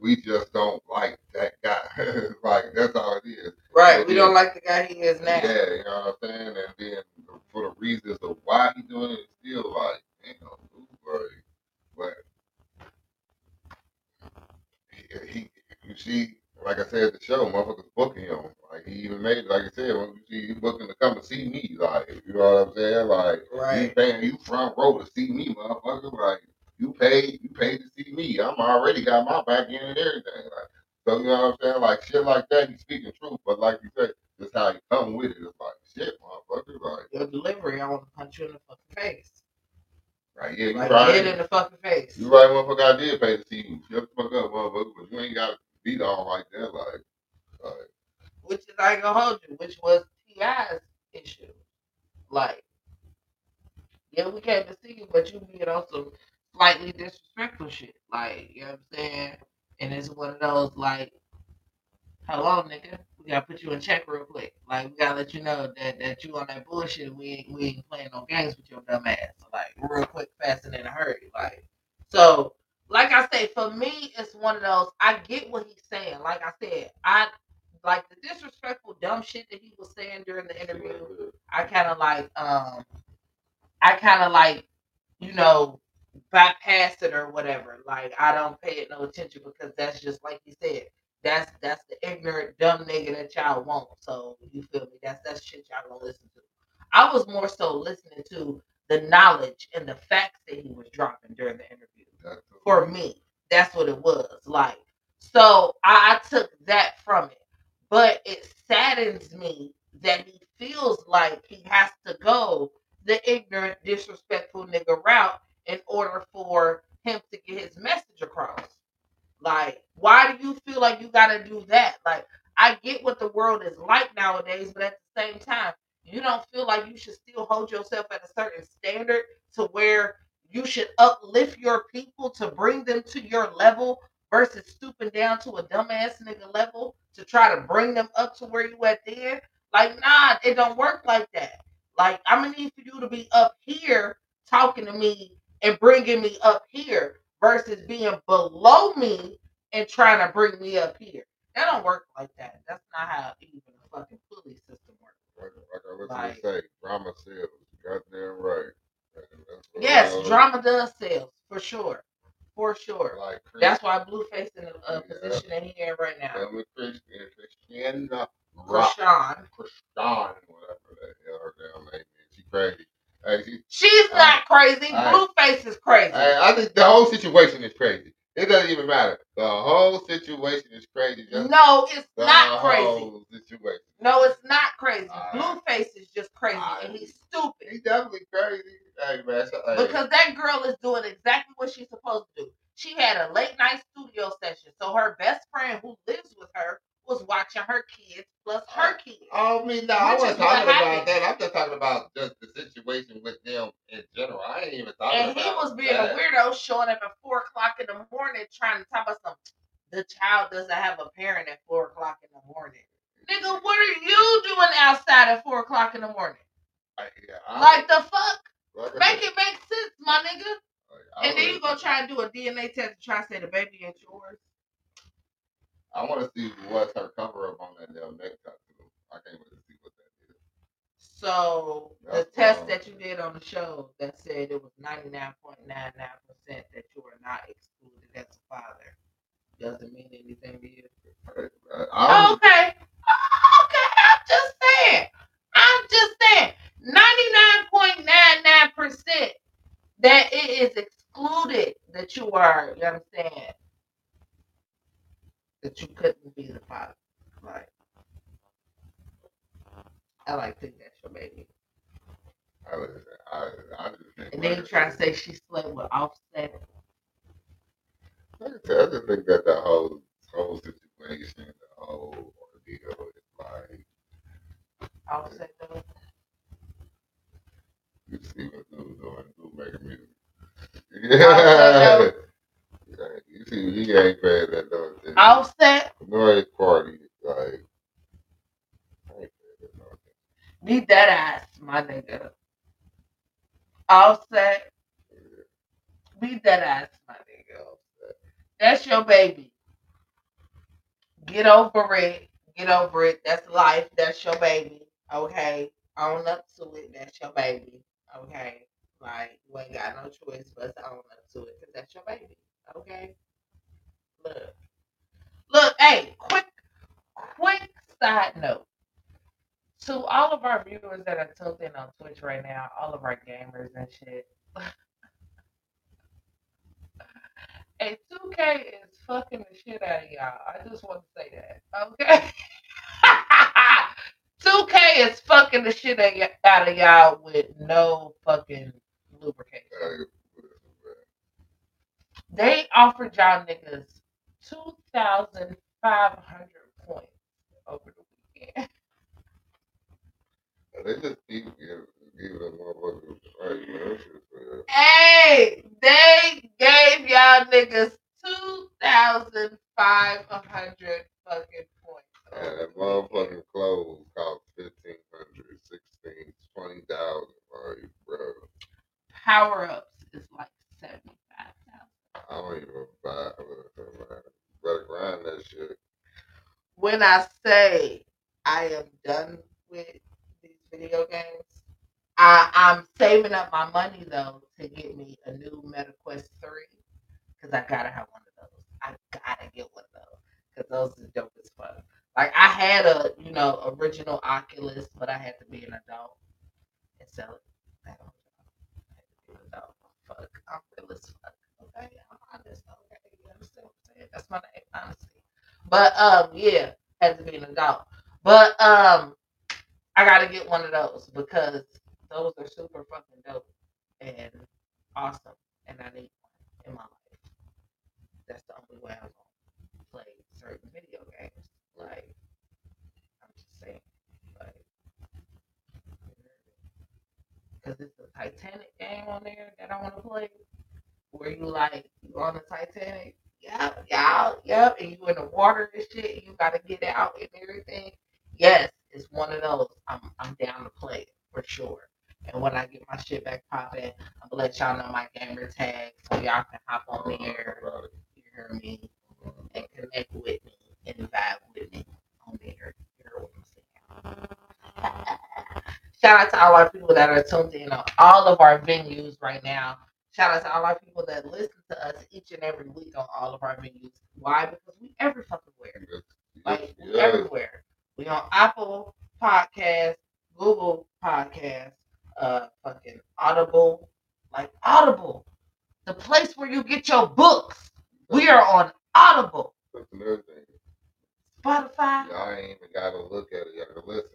We just don't like that guy. like that's all it is. Right, And we don't like the guy he is now. yeah, you know what I'm saying? And then for the reasons of why he doing it, it's still like, damn, like, but he, he, you see, like I said the show, motherfuckers booking him. Like he even made, like I said, when you see he booking to come to see me, like, you know what I'm saying? Like, he Right. paying you front row to see me, motherfucker. Like, you paid, you paid to see me. I'm already got my back end and everything. Like, so you know what I'm saying? Like shit like that, he's speaking truth. But like you said, just how he come with it, it's like shit, motherfucker. Like Your delivery, I want to punch you in the fucking face. Right, yeah, you Like right. hit in the fucking face. You right, motherfucker. I did pay to see you. Shut the fuck up, motherfucker. But you ain't got to beat on like that. Like, like which is I ain't gonna hold you, which was T.I.'s issue. Like, yeah, we came to see you, but you being on some slightly disrespectful shit. Like, you know what I'm saying? And it's one of those like, hello, nigga, we gotta put you in check real quick. Like, we gotta let you know that that you on that bullshit. We ain't we ain't playing no games with your dumb ass. So, like, real quick, fast and in a hurry. Like, so. Like I say, for me, it's one of those. I get what he's saying. Like I said, I like the disrespectful dumb shit that he was saying during the interview. I kind of like um I kind of like you know bypass it or whatever. Like I don't pay it no attention because that's just like you said. That's that's the ignorant dumb nigga that y'all want. So you feel me? That's that's shit y'all gonna listen to. I was more so listening to the knowledge and the facts that he was dropping during the interview. For me, that's what it was like. So I, I took that from it, but it saddens me that he feels like he has to go the ignorant, disrespectful nigga route in order for him to get his message across. Like, why do you feel like you gotta do that? Like, I get what the world is like nowadays, but at the same time, you don't feel like you should still hold yourself at a certain standard to where you should uplift your people to bring them to your level versus stooping down to a dumbass nigga level to try to bring them up to where you at there. Like, nah, it don't work like that. Like, I'm gonna need for you to be up here talking to me and bringing me up here versus being below me and trying to bring me up here. That don't work like that. That's not how even a fucking pulley system works. like, like I listen Like- to say, drama sells. Goddamn right. And that's what Yes, drama does sell for sure, for sure. Like That's why Blueface in the uh, position that he in right now. Emma Christian, Christiana Rock, Chrisean. Chrisean, whatever the hell her damn name is. She crazy. Hey, She's not crazy. I- Blueface is crazy. Hey, I think the whole situation is crazy. It doesn't even matter. The whole situation is crazy. Just No, it's not crazy. situation. No, it's not crazy. Alright. Blueface is just crazy and he's stupid. He's definitely crazy. Hey man, so, hey, Because that girl is doing exactly what she's supposed to do. She had a late night studio session, so her best friend who lives with her was watching her kids plus her kids. Oh, me no, I wasn't talking about happened. that. I'm just talking about just the situation with them in general. I ain't even talking And about he was being that. a weirdo, showing up at four o'clock in the morning, trying to talk about some. The child doesn't have a parent at four o'clock in the morning. Nigga, what are you doing outside at four o'clock in the morning? I- yeah, I- Like the fuck? like I Make it make sense, my nigga. I And then you gonna try and do a DNA test and try to say the baby ain't yours. I want to see what's her cover up on that damn neck tattoo. I can't wait to see what that is. So the test wrong. that you did on the show that said it was ninety nine point nine nine percent that you are not excluded as a father doesn't mean anything to you. I'm- Okay. Oh, okay, I'm just saying. I'm just saying. 99.99% that it is excluded that you are, you know what I'm saying? That you couldn't be the father. Like, I like to think that's your baby. I, I, I just think. And then you try to say she slept with Offset. I just think that the whole whole situation, the whole ordeal is like Offset though. you see what dude's doing, dude making music. Yeah. Yeah. You see, he ain't paying that no attention. Offset? Nor his party, like. I ain't paying that no attention. Be that ass, my nigga. Offset. Be that ass, my nigga. That's your baby. Get over it. Get over it. That's life. That's your baby. Okay. Own up to it. That's your baby. Okay. Like, you ain't got no choice but to own up to it because that's your baby. Okay. Look. Look, hey, quick, quick side note. To all of our viewers that are tuned on Twitch right now, all of our gamers and shit. Hey, 2K is fucking the shit out of y'all. I just want to say that. Okay? 2K is fucking the shit out of out of y'all with no fucking lubrication. Hey, They offered y'all niggas two thousand five hundred points over the weekend. They just keep giving, giving them motherfuckers right, man. Hey, they gave y'all niggas two thousand five hundred fucking points. And that motherfucking clothes cost fifteen hundred, sixteen, twenty thousand, like, bro. Power ups is like seventy five thousand. I don't even buy. Better grind that shit. When I say I am done with these video games, I, I'm saving up my money though to get me a new Meta Quest 3 because I gotta have one of those. I gotta get one of those because those are dope as fuck. Like I had a you know original Oculus, but I had to be an adult and sell it. I don't know. I had to be an adult. Fuck, I'm real as fuck. Okay, I'm honest. Okay, you understand what I'm saying? That's my name, honesty. But um, yeah, had to be an adult. But um, I gotta get one of those because those are super fucking dope and awesome, and I need one in my life. That's the only way I'm gonna play certain video games. Like, I'm just saying, like, because it's a Titanic game on there that I want to play, where you like you on the Titanic, yep, yep, yep, and you in the water and shit, and you gotta get out and everything. Yes, it's one of those. I'm I'm down to play it for sure. And when I get my shit back popping, I'm gonna let y'all know my gamer tag so y'all can hop on there. You hear me? And connect with me and vibe with me on there. You what I'm saying? Shout out to all our people that are tuned in on all of our venues right now. Shout out to all our people that listen to us each and every week on all of our venues. Why? Because we every fucking where. Like Yes. everywhere. We on Apple Podcast, Google Podcast, uh fucking Audible, like Audible, the place where you get your books. We are on Audible, That's another thing. Spotify, Y'all ain't even gotta look at it. Y'all gotta listen.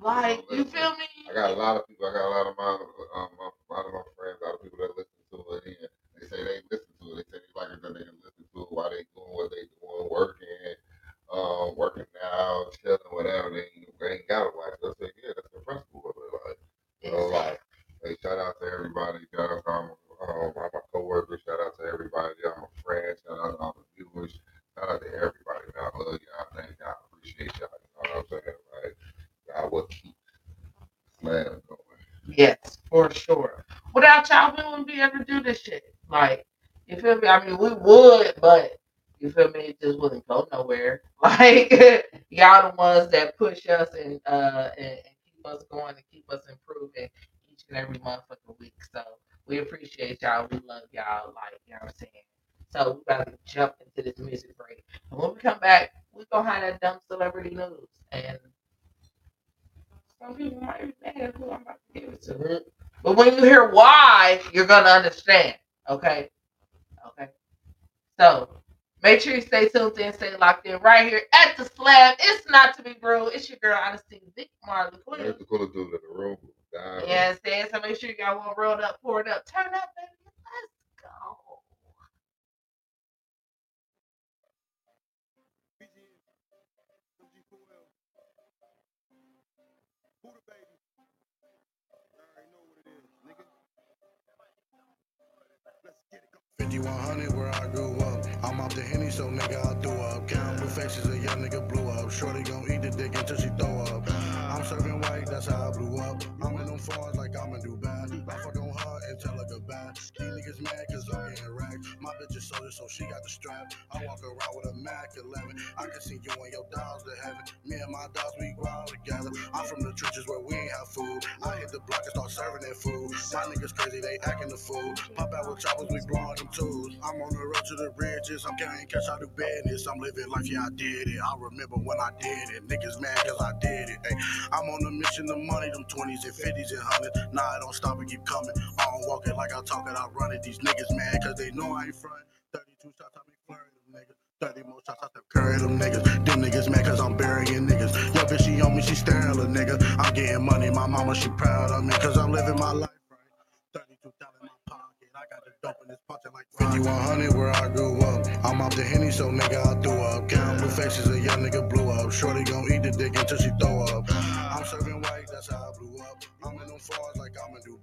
like you feel me? I got a lot of people. I got a lot of my, um, a lot of my friends, a lot of people that listen to it. And they say they listen to it. They say they like it. That they can listen to it while they doing what they doing, working, um, working out, chilling, whatever. They, ain't- they ain't gotta watch. I say, yeah, that's the principle of it. Like, so, like, hey, shout out to everybody. Shout out to all my, um, all my coworkers. Shout out to everybody. All my friends. Shout out to all the viewers. Shout out to everybody. Man, I love y'all. Thank y'all. I appreciate y'all. You know what I'm saying? Like, y'all will keep slam going. Yes, for sure. Without y'all, we wouldn't be able to do this shit. Like, you feel me? I mean, we would, but you feel me? It just wouldn't go nowhere. Like, y'all the ones that push us and uh and, keep us going and keep us improving each and every month motherfucking week. So we appreciate y'all. We love y'all. Like, you know what I'm saying? So we gotta jump into this music break. And when we come back, we gonna have that dumb celebrity news. And some people might be mad at who I'm about to give it to. Mm-hmm. But when you hear why, you're gonna understand. Okay? Okay. So make sure you stay tuned in, stay locked in right here at the slab. It's not to be Rude. It's your girl, Honesty Vic Marley Quinn. That's the coolest dude in the room. Down. You understand? So make sure you got one rolled up, poured up, turn up, baby. Fifty-one hundred where I grew up. I'm off the henny, so nigga I threw up. Count faces, a young nigga blew up. Shorty gon' eat the dick until she throw up. I'm serving white, that's how I blew up. I'm in them fours like I'm in Dubai. I fuck and tell her goodbye. These niggas mad cause I'm getting racked. My bitch is soldier, so she got the strap. I walk around with a Mac 11. I can see you and your dogs to heaven. Me and my dogs, we grow together. I'm from the trenches where we ain't have food. I hit the block and start serving that food. My niggas crazy, they acting the fool. Pop out with choppers, we blowing them tools. I'm on the road to the bridges. I'm carrying cash out of business. I'm living life, yeah, I did it. I remember when I did it. Niggas mad cause I did it. Ay, I'm on a mission of money, them 20s and 50s and 100s. Nah, I don't stop and keep coming. I don't walk it like I talk it, I run it. These niggas mad cause they know I ain't front. 32 shots, I make flurry them niggas. 30 more shots, I step curry them niggas. Them niggas mad cause I'm burying niggas. Yo, bitch, she on me, she staring a nigga. I'm getting money, my mama, she proud of me cause I'm living my life right. 32,000 in my pocket, I got the dope in this pocket like 5100 where I grew up. I'm off the henny, so nigga, I threw up. Count blue faces, a young nigga blew up. Shorty gon' eat the dick until she throw up. I'm serving white, that's how I blew up. I'm in them frauds like I'm a do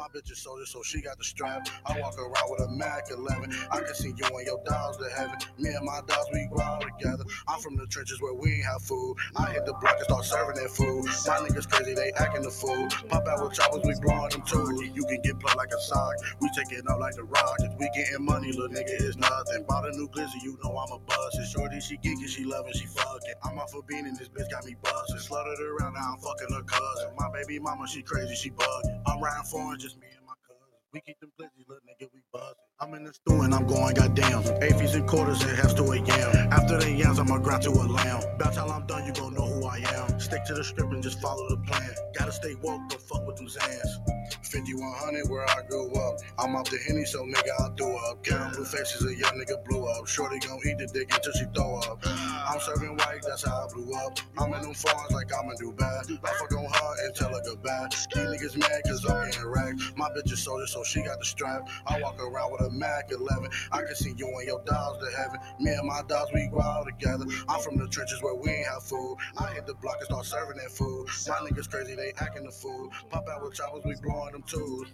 My bitch is soldier, so she got the strap. I walk around with a Mac 11. I can see you and your dogs to heaven. Me and my dogs, we grow together. I'm from the trenches where we ain't have food. I hit the block and start serving that food. My niggas crazy, they acting the fool. Pop out with choppers, we blowing them too. You can get plugged like a sock. We take it out like the Rockets. We getting money, little nigga, it's nothing. Bought a new glizzy, you know I'm a bust. And shorty, she geeky, she loving, she fucking. I'm off for in this bitch, got me busted. Sluttered around, now I'm fucking her cousin. My baby mama, she crazy, she bugging. I'm riding foreign, just me and my cousin. We keep them glizzy, little nigga, we buzzing. I'm in the stew and I'm going goddamn. Eighties and quarters and halves to a yam. After the yams, I'ma grind to a lamb. About time I'm done, you gon' know who I am. Stick to the script and just follow the plan. Gotta stay woke, but fuck with them Zans. 5100 where I grew up. I'm off the henny, so nigga, I threw up. Count blue faces, a young nigga blew up. Shorty gon' eat the dick until she throw up. I'm serving white, that's how I blew up. I'm in them farms like I'ma do bad. I fuck on her and tell her goodbye. These niggas mad cause I'm getting racked. My bitch is soldier, so she got the strap. I walk around with a Mac 11. I can see you and your dogs to heaven. Me and my dogs, we grow together. I'm from the trenches where we ain't have food. I hit the block and start serving that food. My niggas crazy, they acting the fool. Pop out with choppers, we blowing them tools.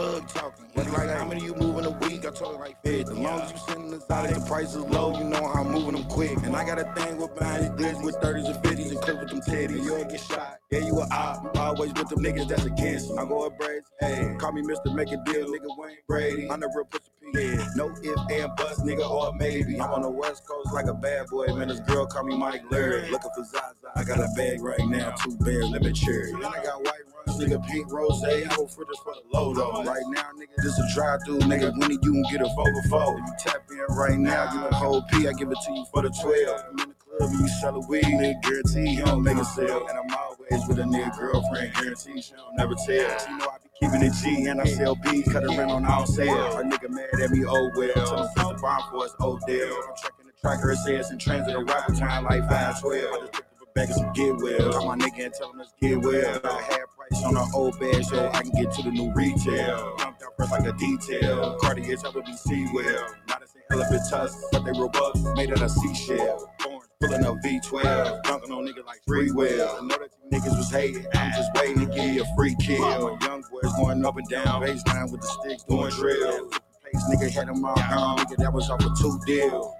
Plug talking. It's like how many you moving a week? I told her like 50. As long as you sending us out, the price is low, you know how I'm moving them quick. And I got a thing with behind these glitz with 30s and 50s and clip with them titties. You'll get shot. Yeah, you a op. Always with them niggas that's against you. I go up braids. Hey, call me Mr. Make a Deal, nigga Wayne Brady. I'm the real pussy P. Yeah. No if and buts, nigga, or maybe. I'm on the west coast like a bad boy. Man, this girl call me Mike Larry. Looking for Zaza. I got a bag right now, two bears, let me cherry. And I got white runs, nigga, pink rose. I go for this for the low though. Right now, nigga, this a drive through, nigga. When you can get a 4 for If you tap in right now, give a whole P, I give it to you for the 12. I'm in the club and you sell a weed, nigga, guarantee you don't make a sale. And I'm always with a nigga girlfriend, guarantee she don't never tell. She know I be keeping it G and I sell B, cut her rent on all sales. A nigga mad at me, oh well. Tell him the bomb for us, oh deal. I'm checking the tracker, it says in transit, a rapper time like 512. I just picked up a bag of some get well. Call my nigga and tell him let's get well. I had price on the old bag so I can get to the new retail. Pumped out first like a detail. Cartier's helping me see well. Not as an elephant tusk, but they robust, made out of seashell. Pulling up V12, dunking on niggas like free will. I know that niggas was hating, I'm just waiting to give you a free kill. Young boys going up and down, baseline with the sticks doing drill. Place nigga had them all gone, nigga that was off a two deal.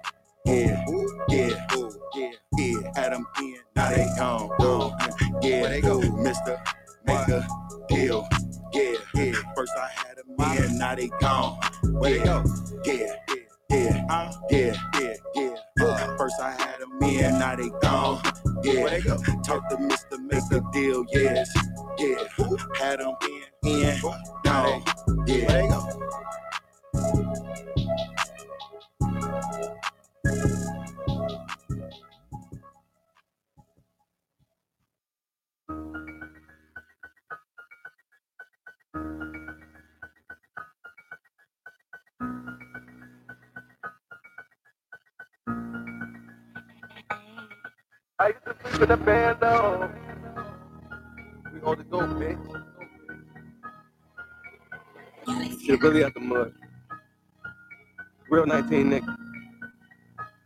Yeah, yeah, yeah, yeah. Had them in, now they gone. gone. Yeah, they go, Mister, make a deal. Yeah, yeah. First I had them in, now they gone. Where they go? Yeah, yeah, yeah, yeah, yeah, yeah. Uh, first I had them in, now they gone. Yeah, where they go? Talk to Mister, make a deal. Yes, yeah. Had them in, in, gone. Yeah, where they go? I used to sleep in the bando. We on the go, bitch. Shit really out the mud. Real 19 nigga.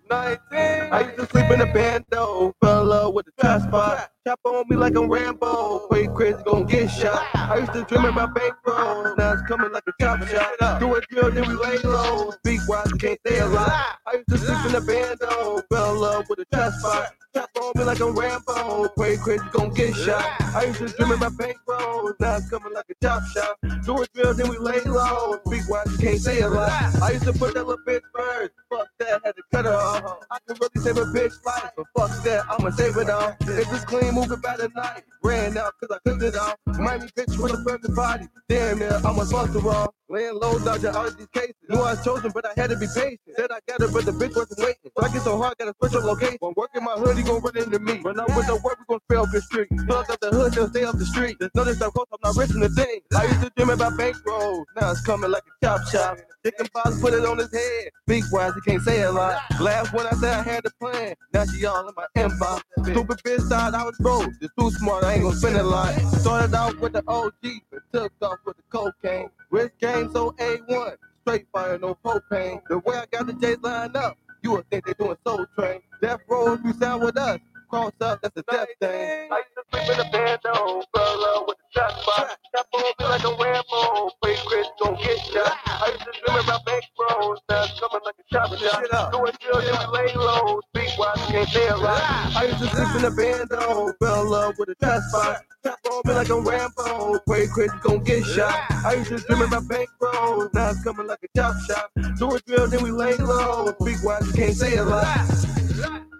19. I used to sleep in the bando. Fell in love with the trap spot. Chop on me like I'm Rambo. Way crazy, gon' get shot. I used to dream about bankrolls. Now it's coming like a chop shot. Do a drill, then we lay low. Speak wise, can't stay alive. I used to sleep in the bando. Fell in love with a trap spot. Chop on me like I'm Rambo. Pray crazy, gon' get shot. I used to dream about bankrolls. Now it's coming like a chop shot. Do a drill, then we lay low. Wise, you can't say a lot. I used to put that little bitch first. Fuck that, had to cut her off. I can really save a bitch life, but fuck that, I'ma save it all. If it's clean, move it by the night. Ran out cause I cooked it all. Miami bitch with a perfect body. Damn near, I'm a buster raw. Laying low, dodging all these cases. Knew I was chosen, but I had to be patient. Said I got it, but the bitch wasn't waiting. So I get so hard, gotta switch up location. When working my hood, he gon' run into me. When I'm with the work, we gon' spell up the street. Plugs up the hood, they'll stay up the street. Just notice I'm close, I'm not risking the thing. I used to dream about bankrolls. Now it's coming like a chop shop. Chicken box put it on his head. Big wise, he can't say a lot. Laugh when I said I had the plan. Now she all in my inbox. Stupid bitch thought I was broke. Just too smart, I ain't gonna spend a lot. Started off with the OG, but took off with the cocaine. Wrist game so A1. Straight fire, no propane. The way I got the J's lined up, you would think they're doing soul train. Death row you sound with us. Cross up, that's a death thing. I used to sleep in a bando, fell with the shot spot. Chop on me like a Rambo, pray Chris gon' get shot. I used to dream about bank bros, now it's coming like a chopper shot. Doing drill, then we lay low, speak wise, can't say a lot. I used to sleep in a fell in love with a trap spot. Chop on me like a Rambo, pray Chris gon' get shot. I used to dream about bank bros, now it's coming like a chop shop. Do a drill, then we lay low, speak wise, can't say a lot.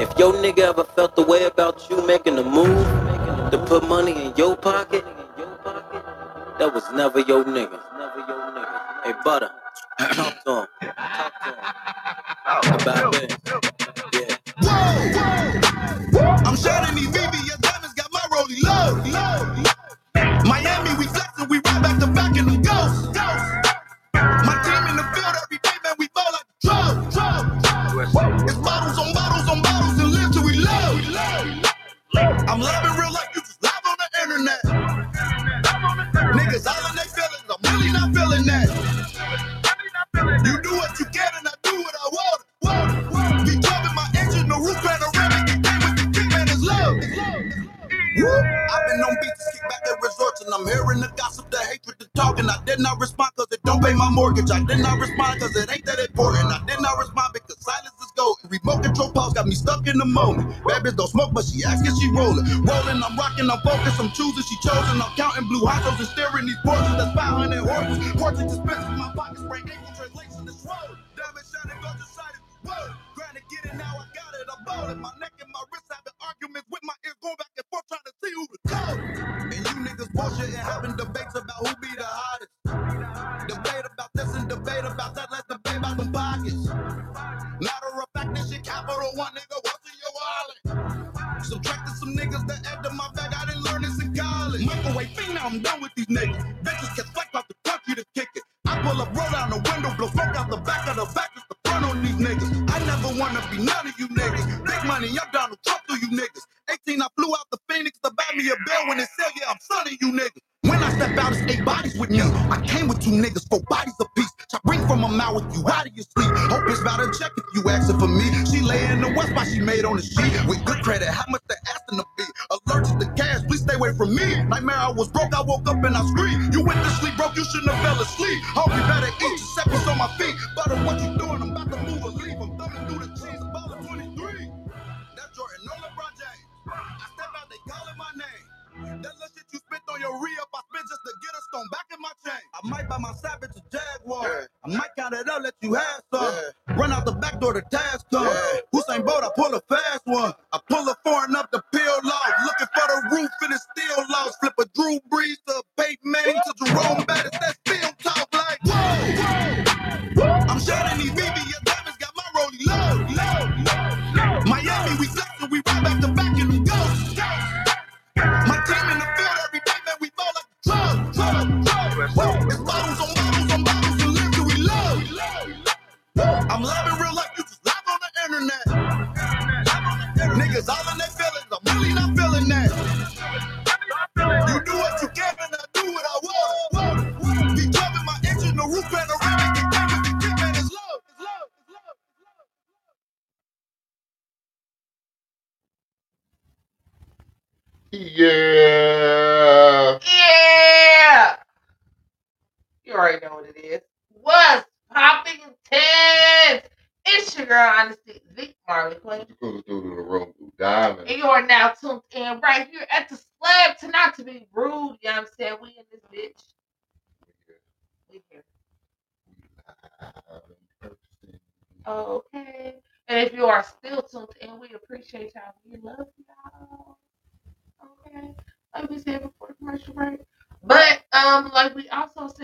If your nigga ever felt the way about you making a move to put money in your pocket, that was never your nigga. Hey, Butter, talk to him. Talk to him. About this. I'm I'm focused, I'm choosing, she chosen. I'm counting blue hotels and staring these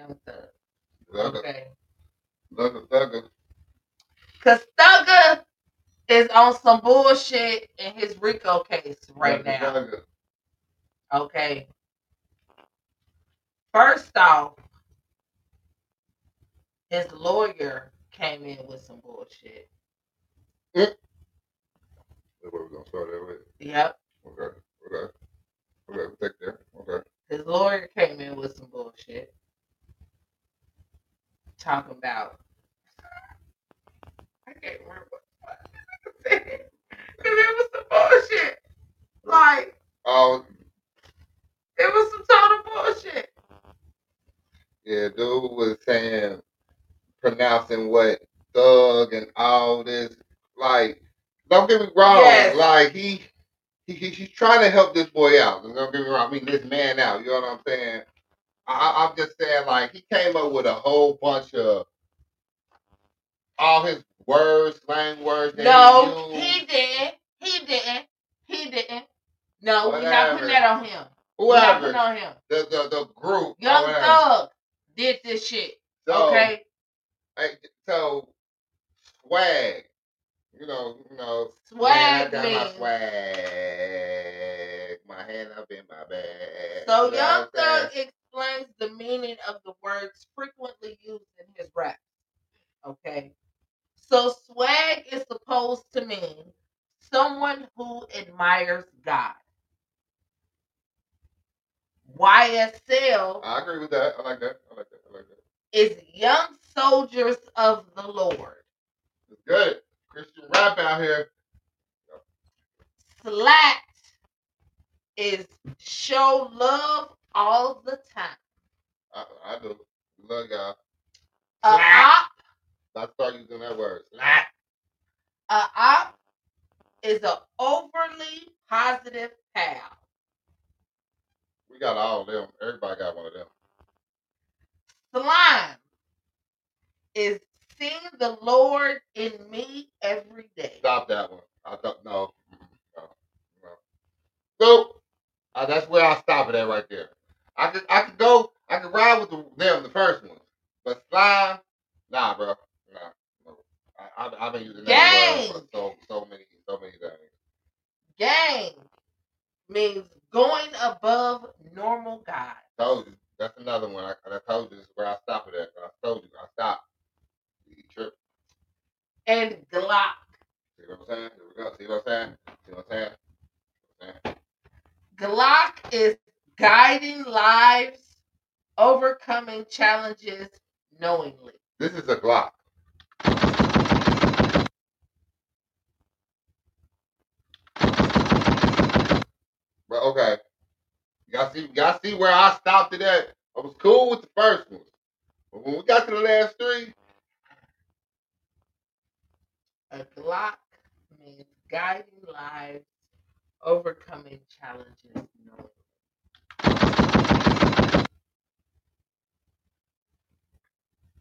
Young Thug. Thugger. Okay. Thugger, thugger. Is on some bullshit in his RICO case right Thugger, now. thugger. Okay. First off, his lawyer came in with some bullshit. Eh. That's what we're gonna start that with. Yep. Okay. Okay. Okay. Take there. Okay. His lawyer came in with some bullshit. Talking about I can't remember what it was. Cause it was some bullshit. Like Oh it was some total bullshit. yeah, dude was saying pronouncing what thug and all this. Like, don't get me wrong. Yes. Like he, he he- he's trying to help this boy out. Don't get me wrong. I mean this man out. You know what I'm saying? I, I- I'm just saying like he came up with a whole bunch of all his words, slang words. No, he didn't. He didn't. He didn't. No, we're not putting that on him. We're not Whoever putting on him. the the the group. Young. Thug did this shit. So, okay? So swag, you know, you know, Swag man, I got my swag, my hand up in my bag. So you know Young Thug explains the meaning of the words frequently used in his rap. Okay. So swag is supposed to mean someone who admires God. YSL I agree with that. I like that. I like that. I like that. is young soldiers of the Lord. It's good. Christian rap out here. Slat is show love all the time. I, I do. Love y'all. A op, I start using that word. Slap. a op is a overly positive pal. We got all of them. Everybody got one of them. Slime is seeing the Lord in me every day. Stop that one. I don't Mm-mm, no, no. So uh, that's where I stop it at right there. I could I could go I could ride with the, them the first one, but slime, nah, bro, nah. No. I, I, I've been using that word for so so many so many things. Gang means going above normal guys. Told you that's another one. I, I told you this is where I stop it at. I told you I stopped. You trip. And Glock See what I'm saying? Here we go. See what I'm saying? See what I'm saying? See what I'm saying? Glock is guiding lives, overcoming challenges knowingly. This is a Glock. But okay. Y'all see y'all see where I stopped it at? I was cool with the first one. But when we got to the last three, A Glock means guiding lives, overcoming challenges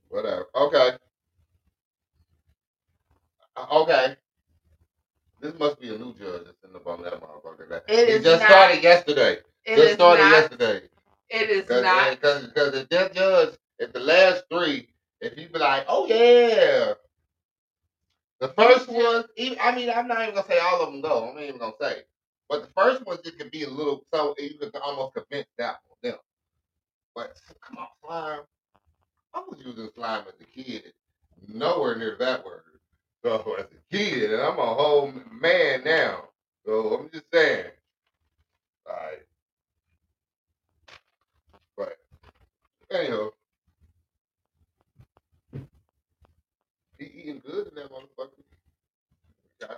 whatever. Okay. Uh, Okay. This must be a new judge that's in the on that motherfucker. That It is just not- started yesterday. It just is started not- yesterday. It is Cause, not. Because because if that judge, if the last three, if he be like, oh yeah, the first one, even, I mean, I'm not even gonna say all of them go. I'm not even gonna say, but the first one just could be a little, so you could almost convince that one them. But come on, slime. I was using slime as a kid, nowhere near that word. So as a kid, and I'm a whole man now. So I'm just saying. All right. But anyhow, he eating good in that motherfucker.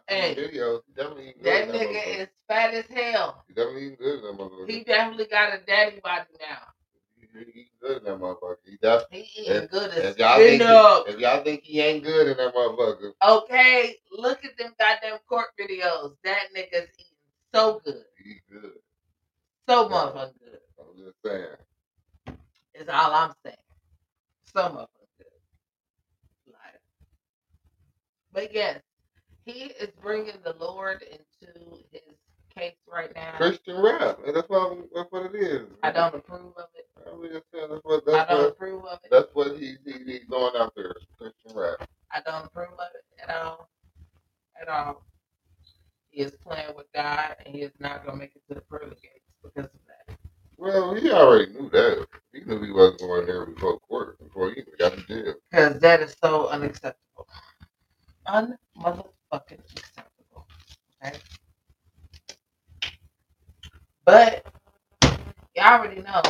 Hey, videos. He definitely That nigga is fat as hell. He definitely eating good in that motherfucker. He definitely got a daddy body now. He eating good in that motherfucker. He definitely. He eating good as If y'all think he, if y'all think he ain't good in that motherfucker, Okay, look at them goddamn court videos. That nigga's eating so good. he good. So motherfucking good. I'm just saying. Is all I'm saying. So motherfucking good. Like, but yes, he is bringing the Lord into his case right now. Christian rap. and That's what I'm, that's what it is. I don't approve of it. I mean, that's what I don't what approve of it. that's what he, he he's going out there. Christian rap. I don't approve of it at all. At all. He is playing with God and he is not gonna make it to the pearly gates because of that. Well, he already knew that. He knew he wasn't going there before court, before he even got to jail. Because that is so unacceptable. Unmotherfucking acceptable. Okay? But y'all already know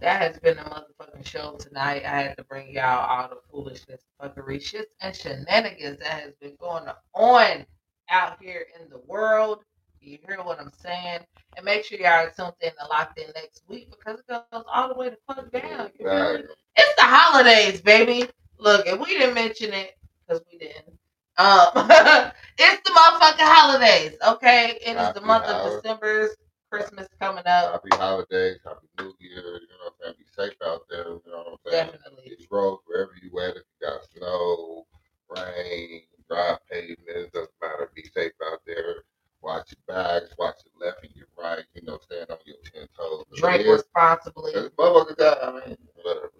that has been a motherfucking show tonight. I had to bring y'all all the foolishness, fuckery, shits, and shenanigans that has been going on out here in the world. You hear what I'm saying? And make sure y'all are tuned in and locked in next week because it goes all the way to fuck down. You? Right. It's the holidays, baby. Look, if we didn't mention it, because we didn't. Um, it's the motherfucking holidays, okay? It is the Happy month of. December. Christmas coming up. Happy holidays, happy New Year. You know what I'm saying? Be safe out there. You know what I'm saying? Definitely. These roads, wherever you at, if you got snow, rain, dry pavements, doesn't matter. Be safe out there. Watch your bags, watch your left and your right. You know, stand on your ten toes. Drink Yeah. responsibly. Motherfucker I mean, whatever.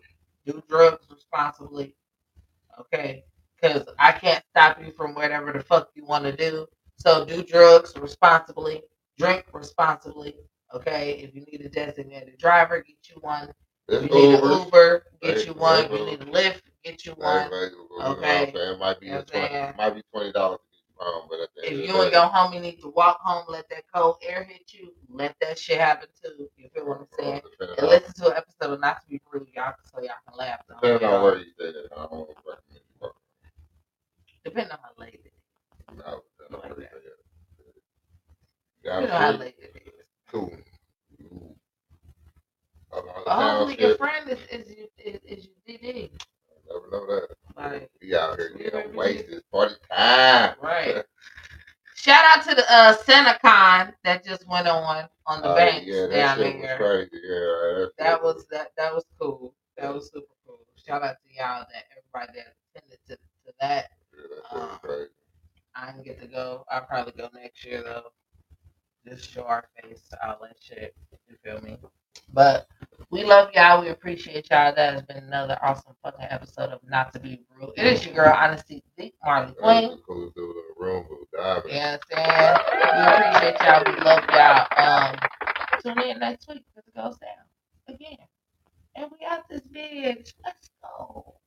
Do drugs responsibly. Okay? Because I can't stop you from whatever the fuck you want to do. So do drugs responsibly. Drink responsibly. Okay? If you need a designated driver, get you one. If you need an Uber, get Right, you one. If you need a Lyft, get you one. Right, right, you know Okay? It might be You know a what I'm 20, saying? might be twenty dollars to get home, but at the end If you and your homie need to walk home, let that cold air hit you. Let that shit happen too. You feel what I'm saying? And listen to an episode of Not to Be Rude, y'all, so y'all can laugh. depending on where you stay at, I don't recommend you work. Depending on how late it is. No, depending on where you stay at. You Down know how street, late it is. cool. Ooh. Up on the Oh, town hopefully your shit, friend is, is, is, is, is your DD. never know that. Like, He out here Yeah, getting baby. wasted. Party time. Right. Shout out to the uh SantaCon that just went on on the Oh, banks yeah, that down shit was there. crazy. Yeah, that, That shit was that that was cool. That was super cool. Shout out to y'all that everybody that attended to, to that. yeah, that shit was Um, crazy. I didn't get to go. I'll go though. Just show our face, all that shit. You feel me? But we love y'all. We appreciate y'all. That has been another awesome fucking episode of Not to Be Rude. It is your girl, Honesty Deep, Marley Queen. the coolest dude in the room who died. You? We appreciate y'all. We love y'all. Um, tune in next week because it goes down again. And we got this bitch. Let's go.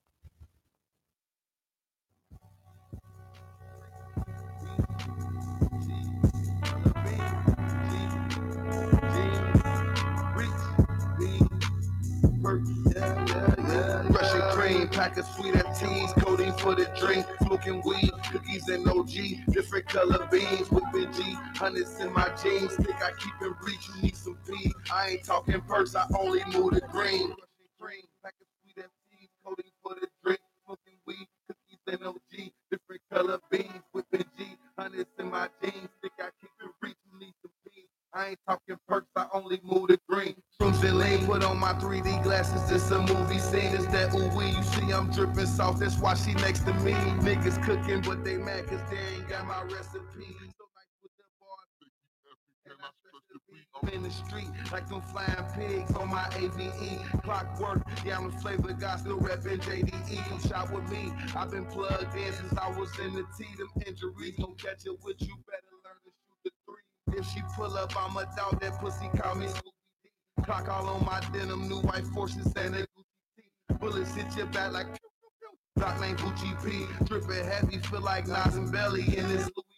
Russian cream, pack of sweet teas, codeine for the drink, smoking weed, cookies and OG, different color beans, whipping G, hundreds in my jeans, think I keep in reach, you need some feed. I ain't talking purse, I only move the green. Russian cream, pack of sweet teas, codeine for the drink, smoking weed, cookies and OG, different color beans, whipping G, hundreds in my jeans, think I keep in reach, need some feed. I ain't talking perks, I only move the green. Shrooms and lean, put on my 3D glasses, it's a movie scene. It's that ooh wee, you see I'm dripping soft, that's why she next to me. Niggas cooking, but they mad cause they ain't got my recipe. So like with the bars, and I special beat in the street like them flying pigs on my AVE. Clockwork, yeah, I'm a flavor guy, still reppin' JDE. Come shot with me. I've been plugged in since I was in the T. Them injuries don't catch it with you, better learn to shoot the three. If she pull up, I'ma dog. That pussy call me Scoopy D. Clock all on my denim, new white forces and a Gucci. Bullets hit your back like. Stock name Gucci P. Dripping heavy, feel like Nas and Belly in this Louis.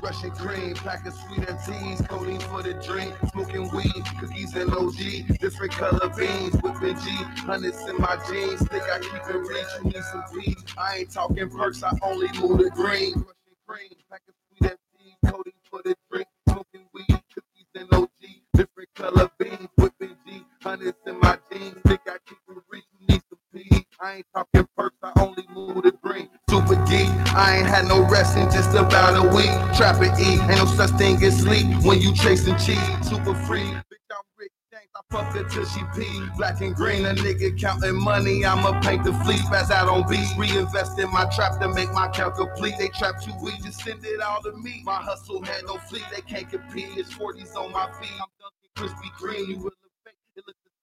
Russian cream, pack of sweet and teas, codeine for the drink, smoking weed, cookies and OG, different color beans, whipping G, hundreds in my jeans, think I keep it rich, you need some peas. I ain't talking perks, I only move the green. Russian cream, pack of sweet and teas, codeine for the drink, smoking weed, cookies and OG, different color beans, whipping G, hundreds in my jeans, think I keep it rich, you need some peas. I ain't talking perks, I only move the green. Super geek, I ain't had no rest in just about a week. Trap and eat, ain't no such thing as sleep when you chasing cheese. Super free, bitch, I'm Rick James, I fuck her till she pee. Black and green, a nigga counting money, I'ma paint the fleet as I don't be. Reinvest in my trap to make my count complete. They trap too weak, just send it all to me. My hustle had no fleet, they can't compete. It's 40s on my feet, I'm dunking Krispy Kreme. You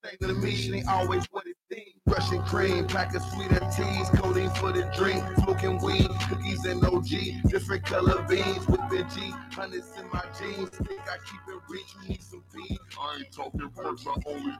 the same to me. Shit ain't always what it seems. Russian cream, pack of sweet and teas, codeine for the drink, smoking weed, cookies and OG, different color beans, whipping G, hundreds in my jeans. Think I keep it you need some peas. I ain't talking perks, I only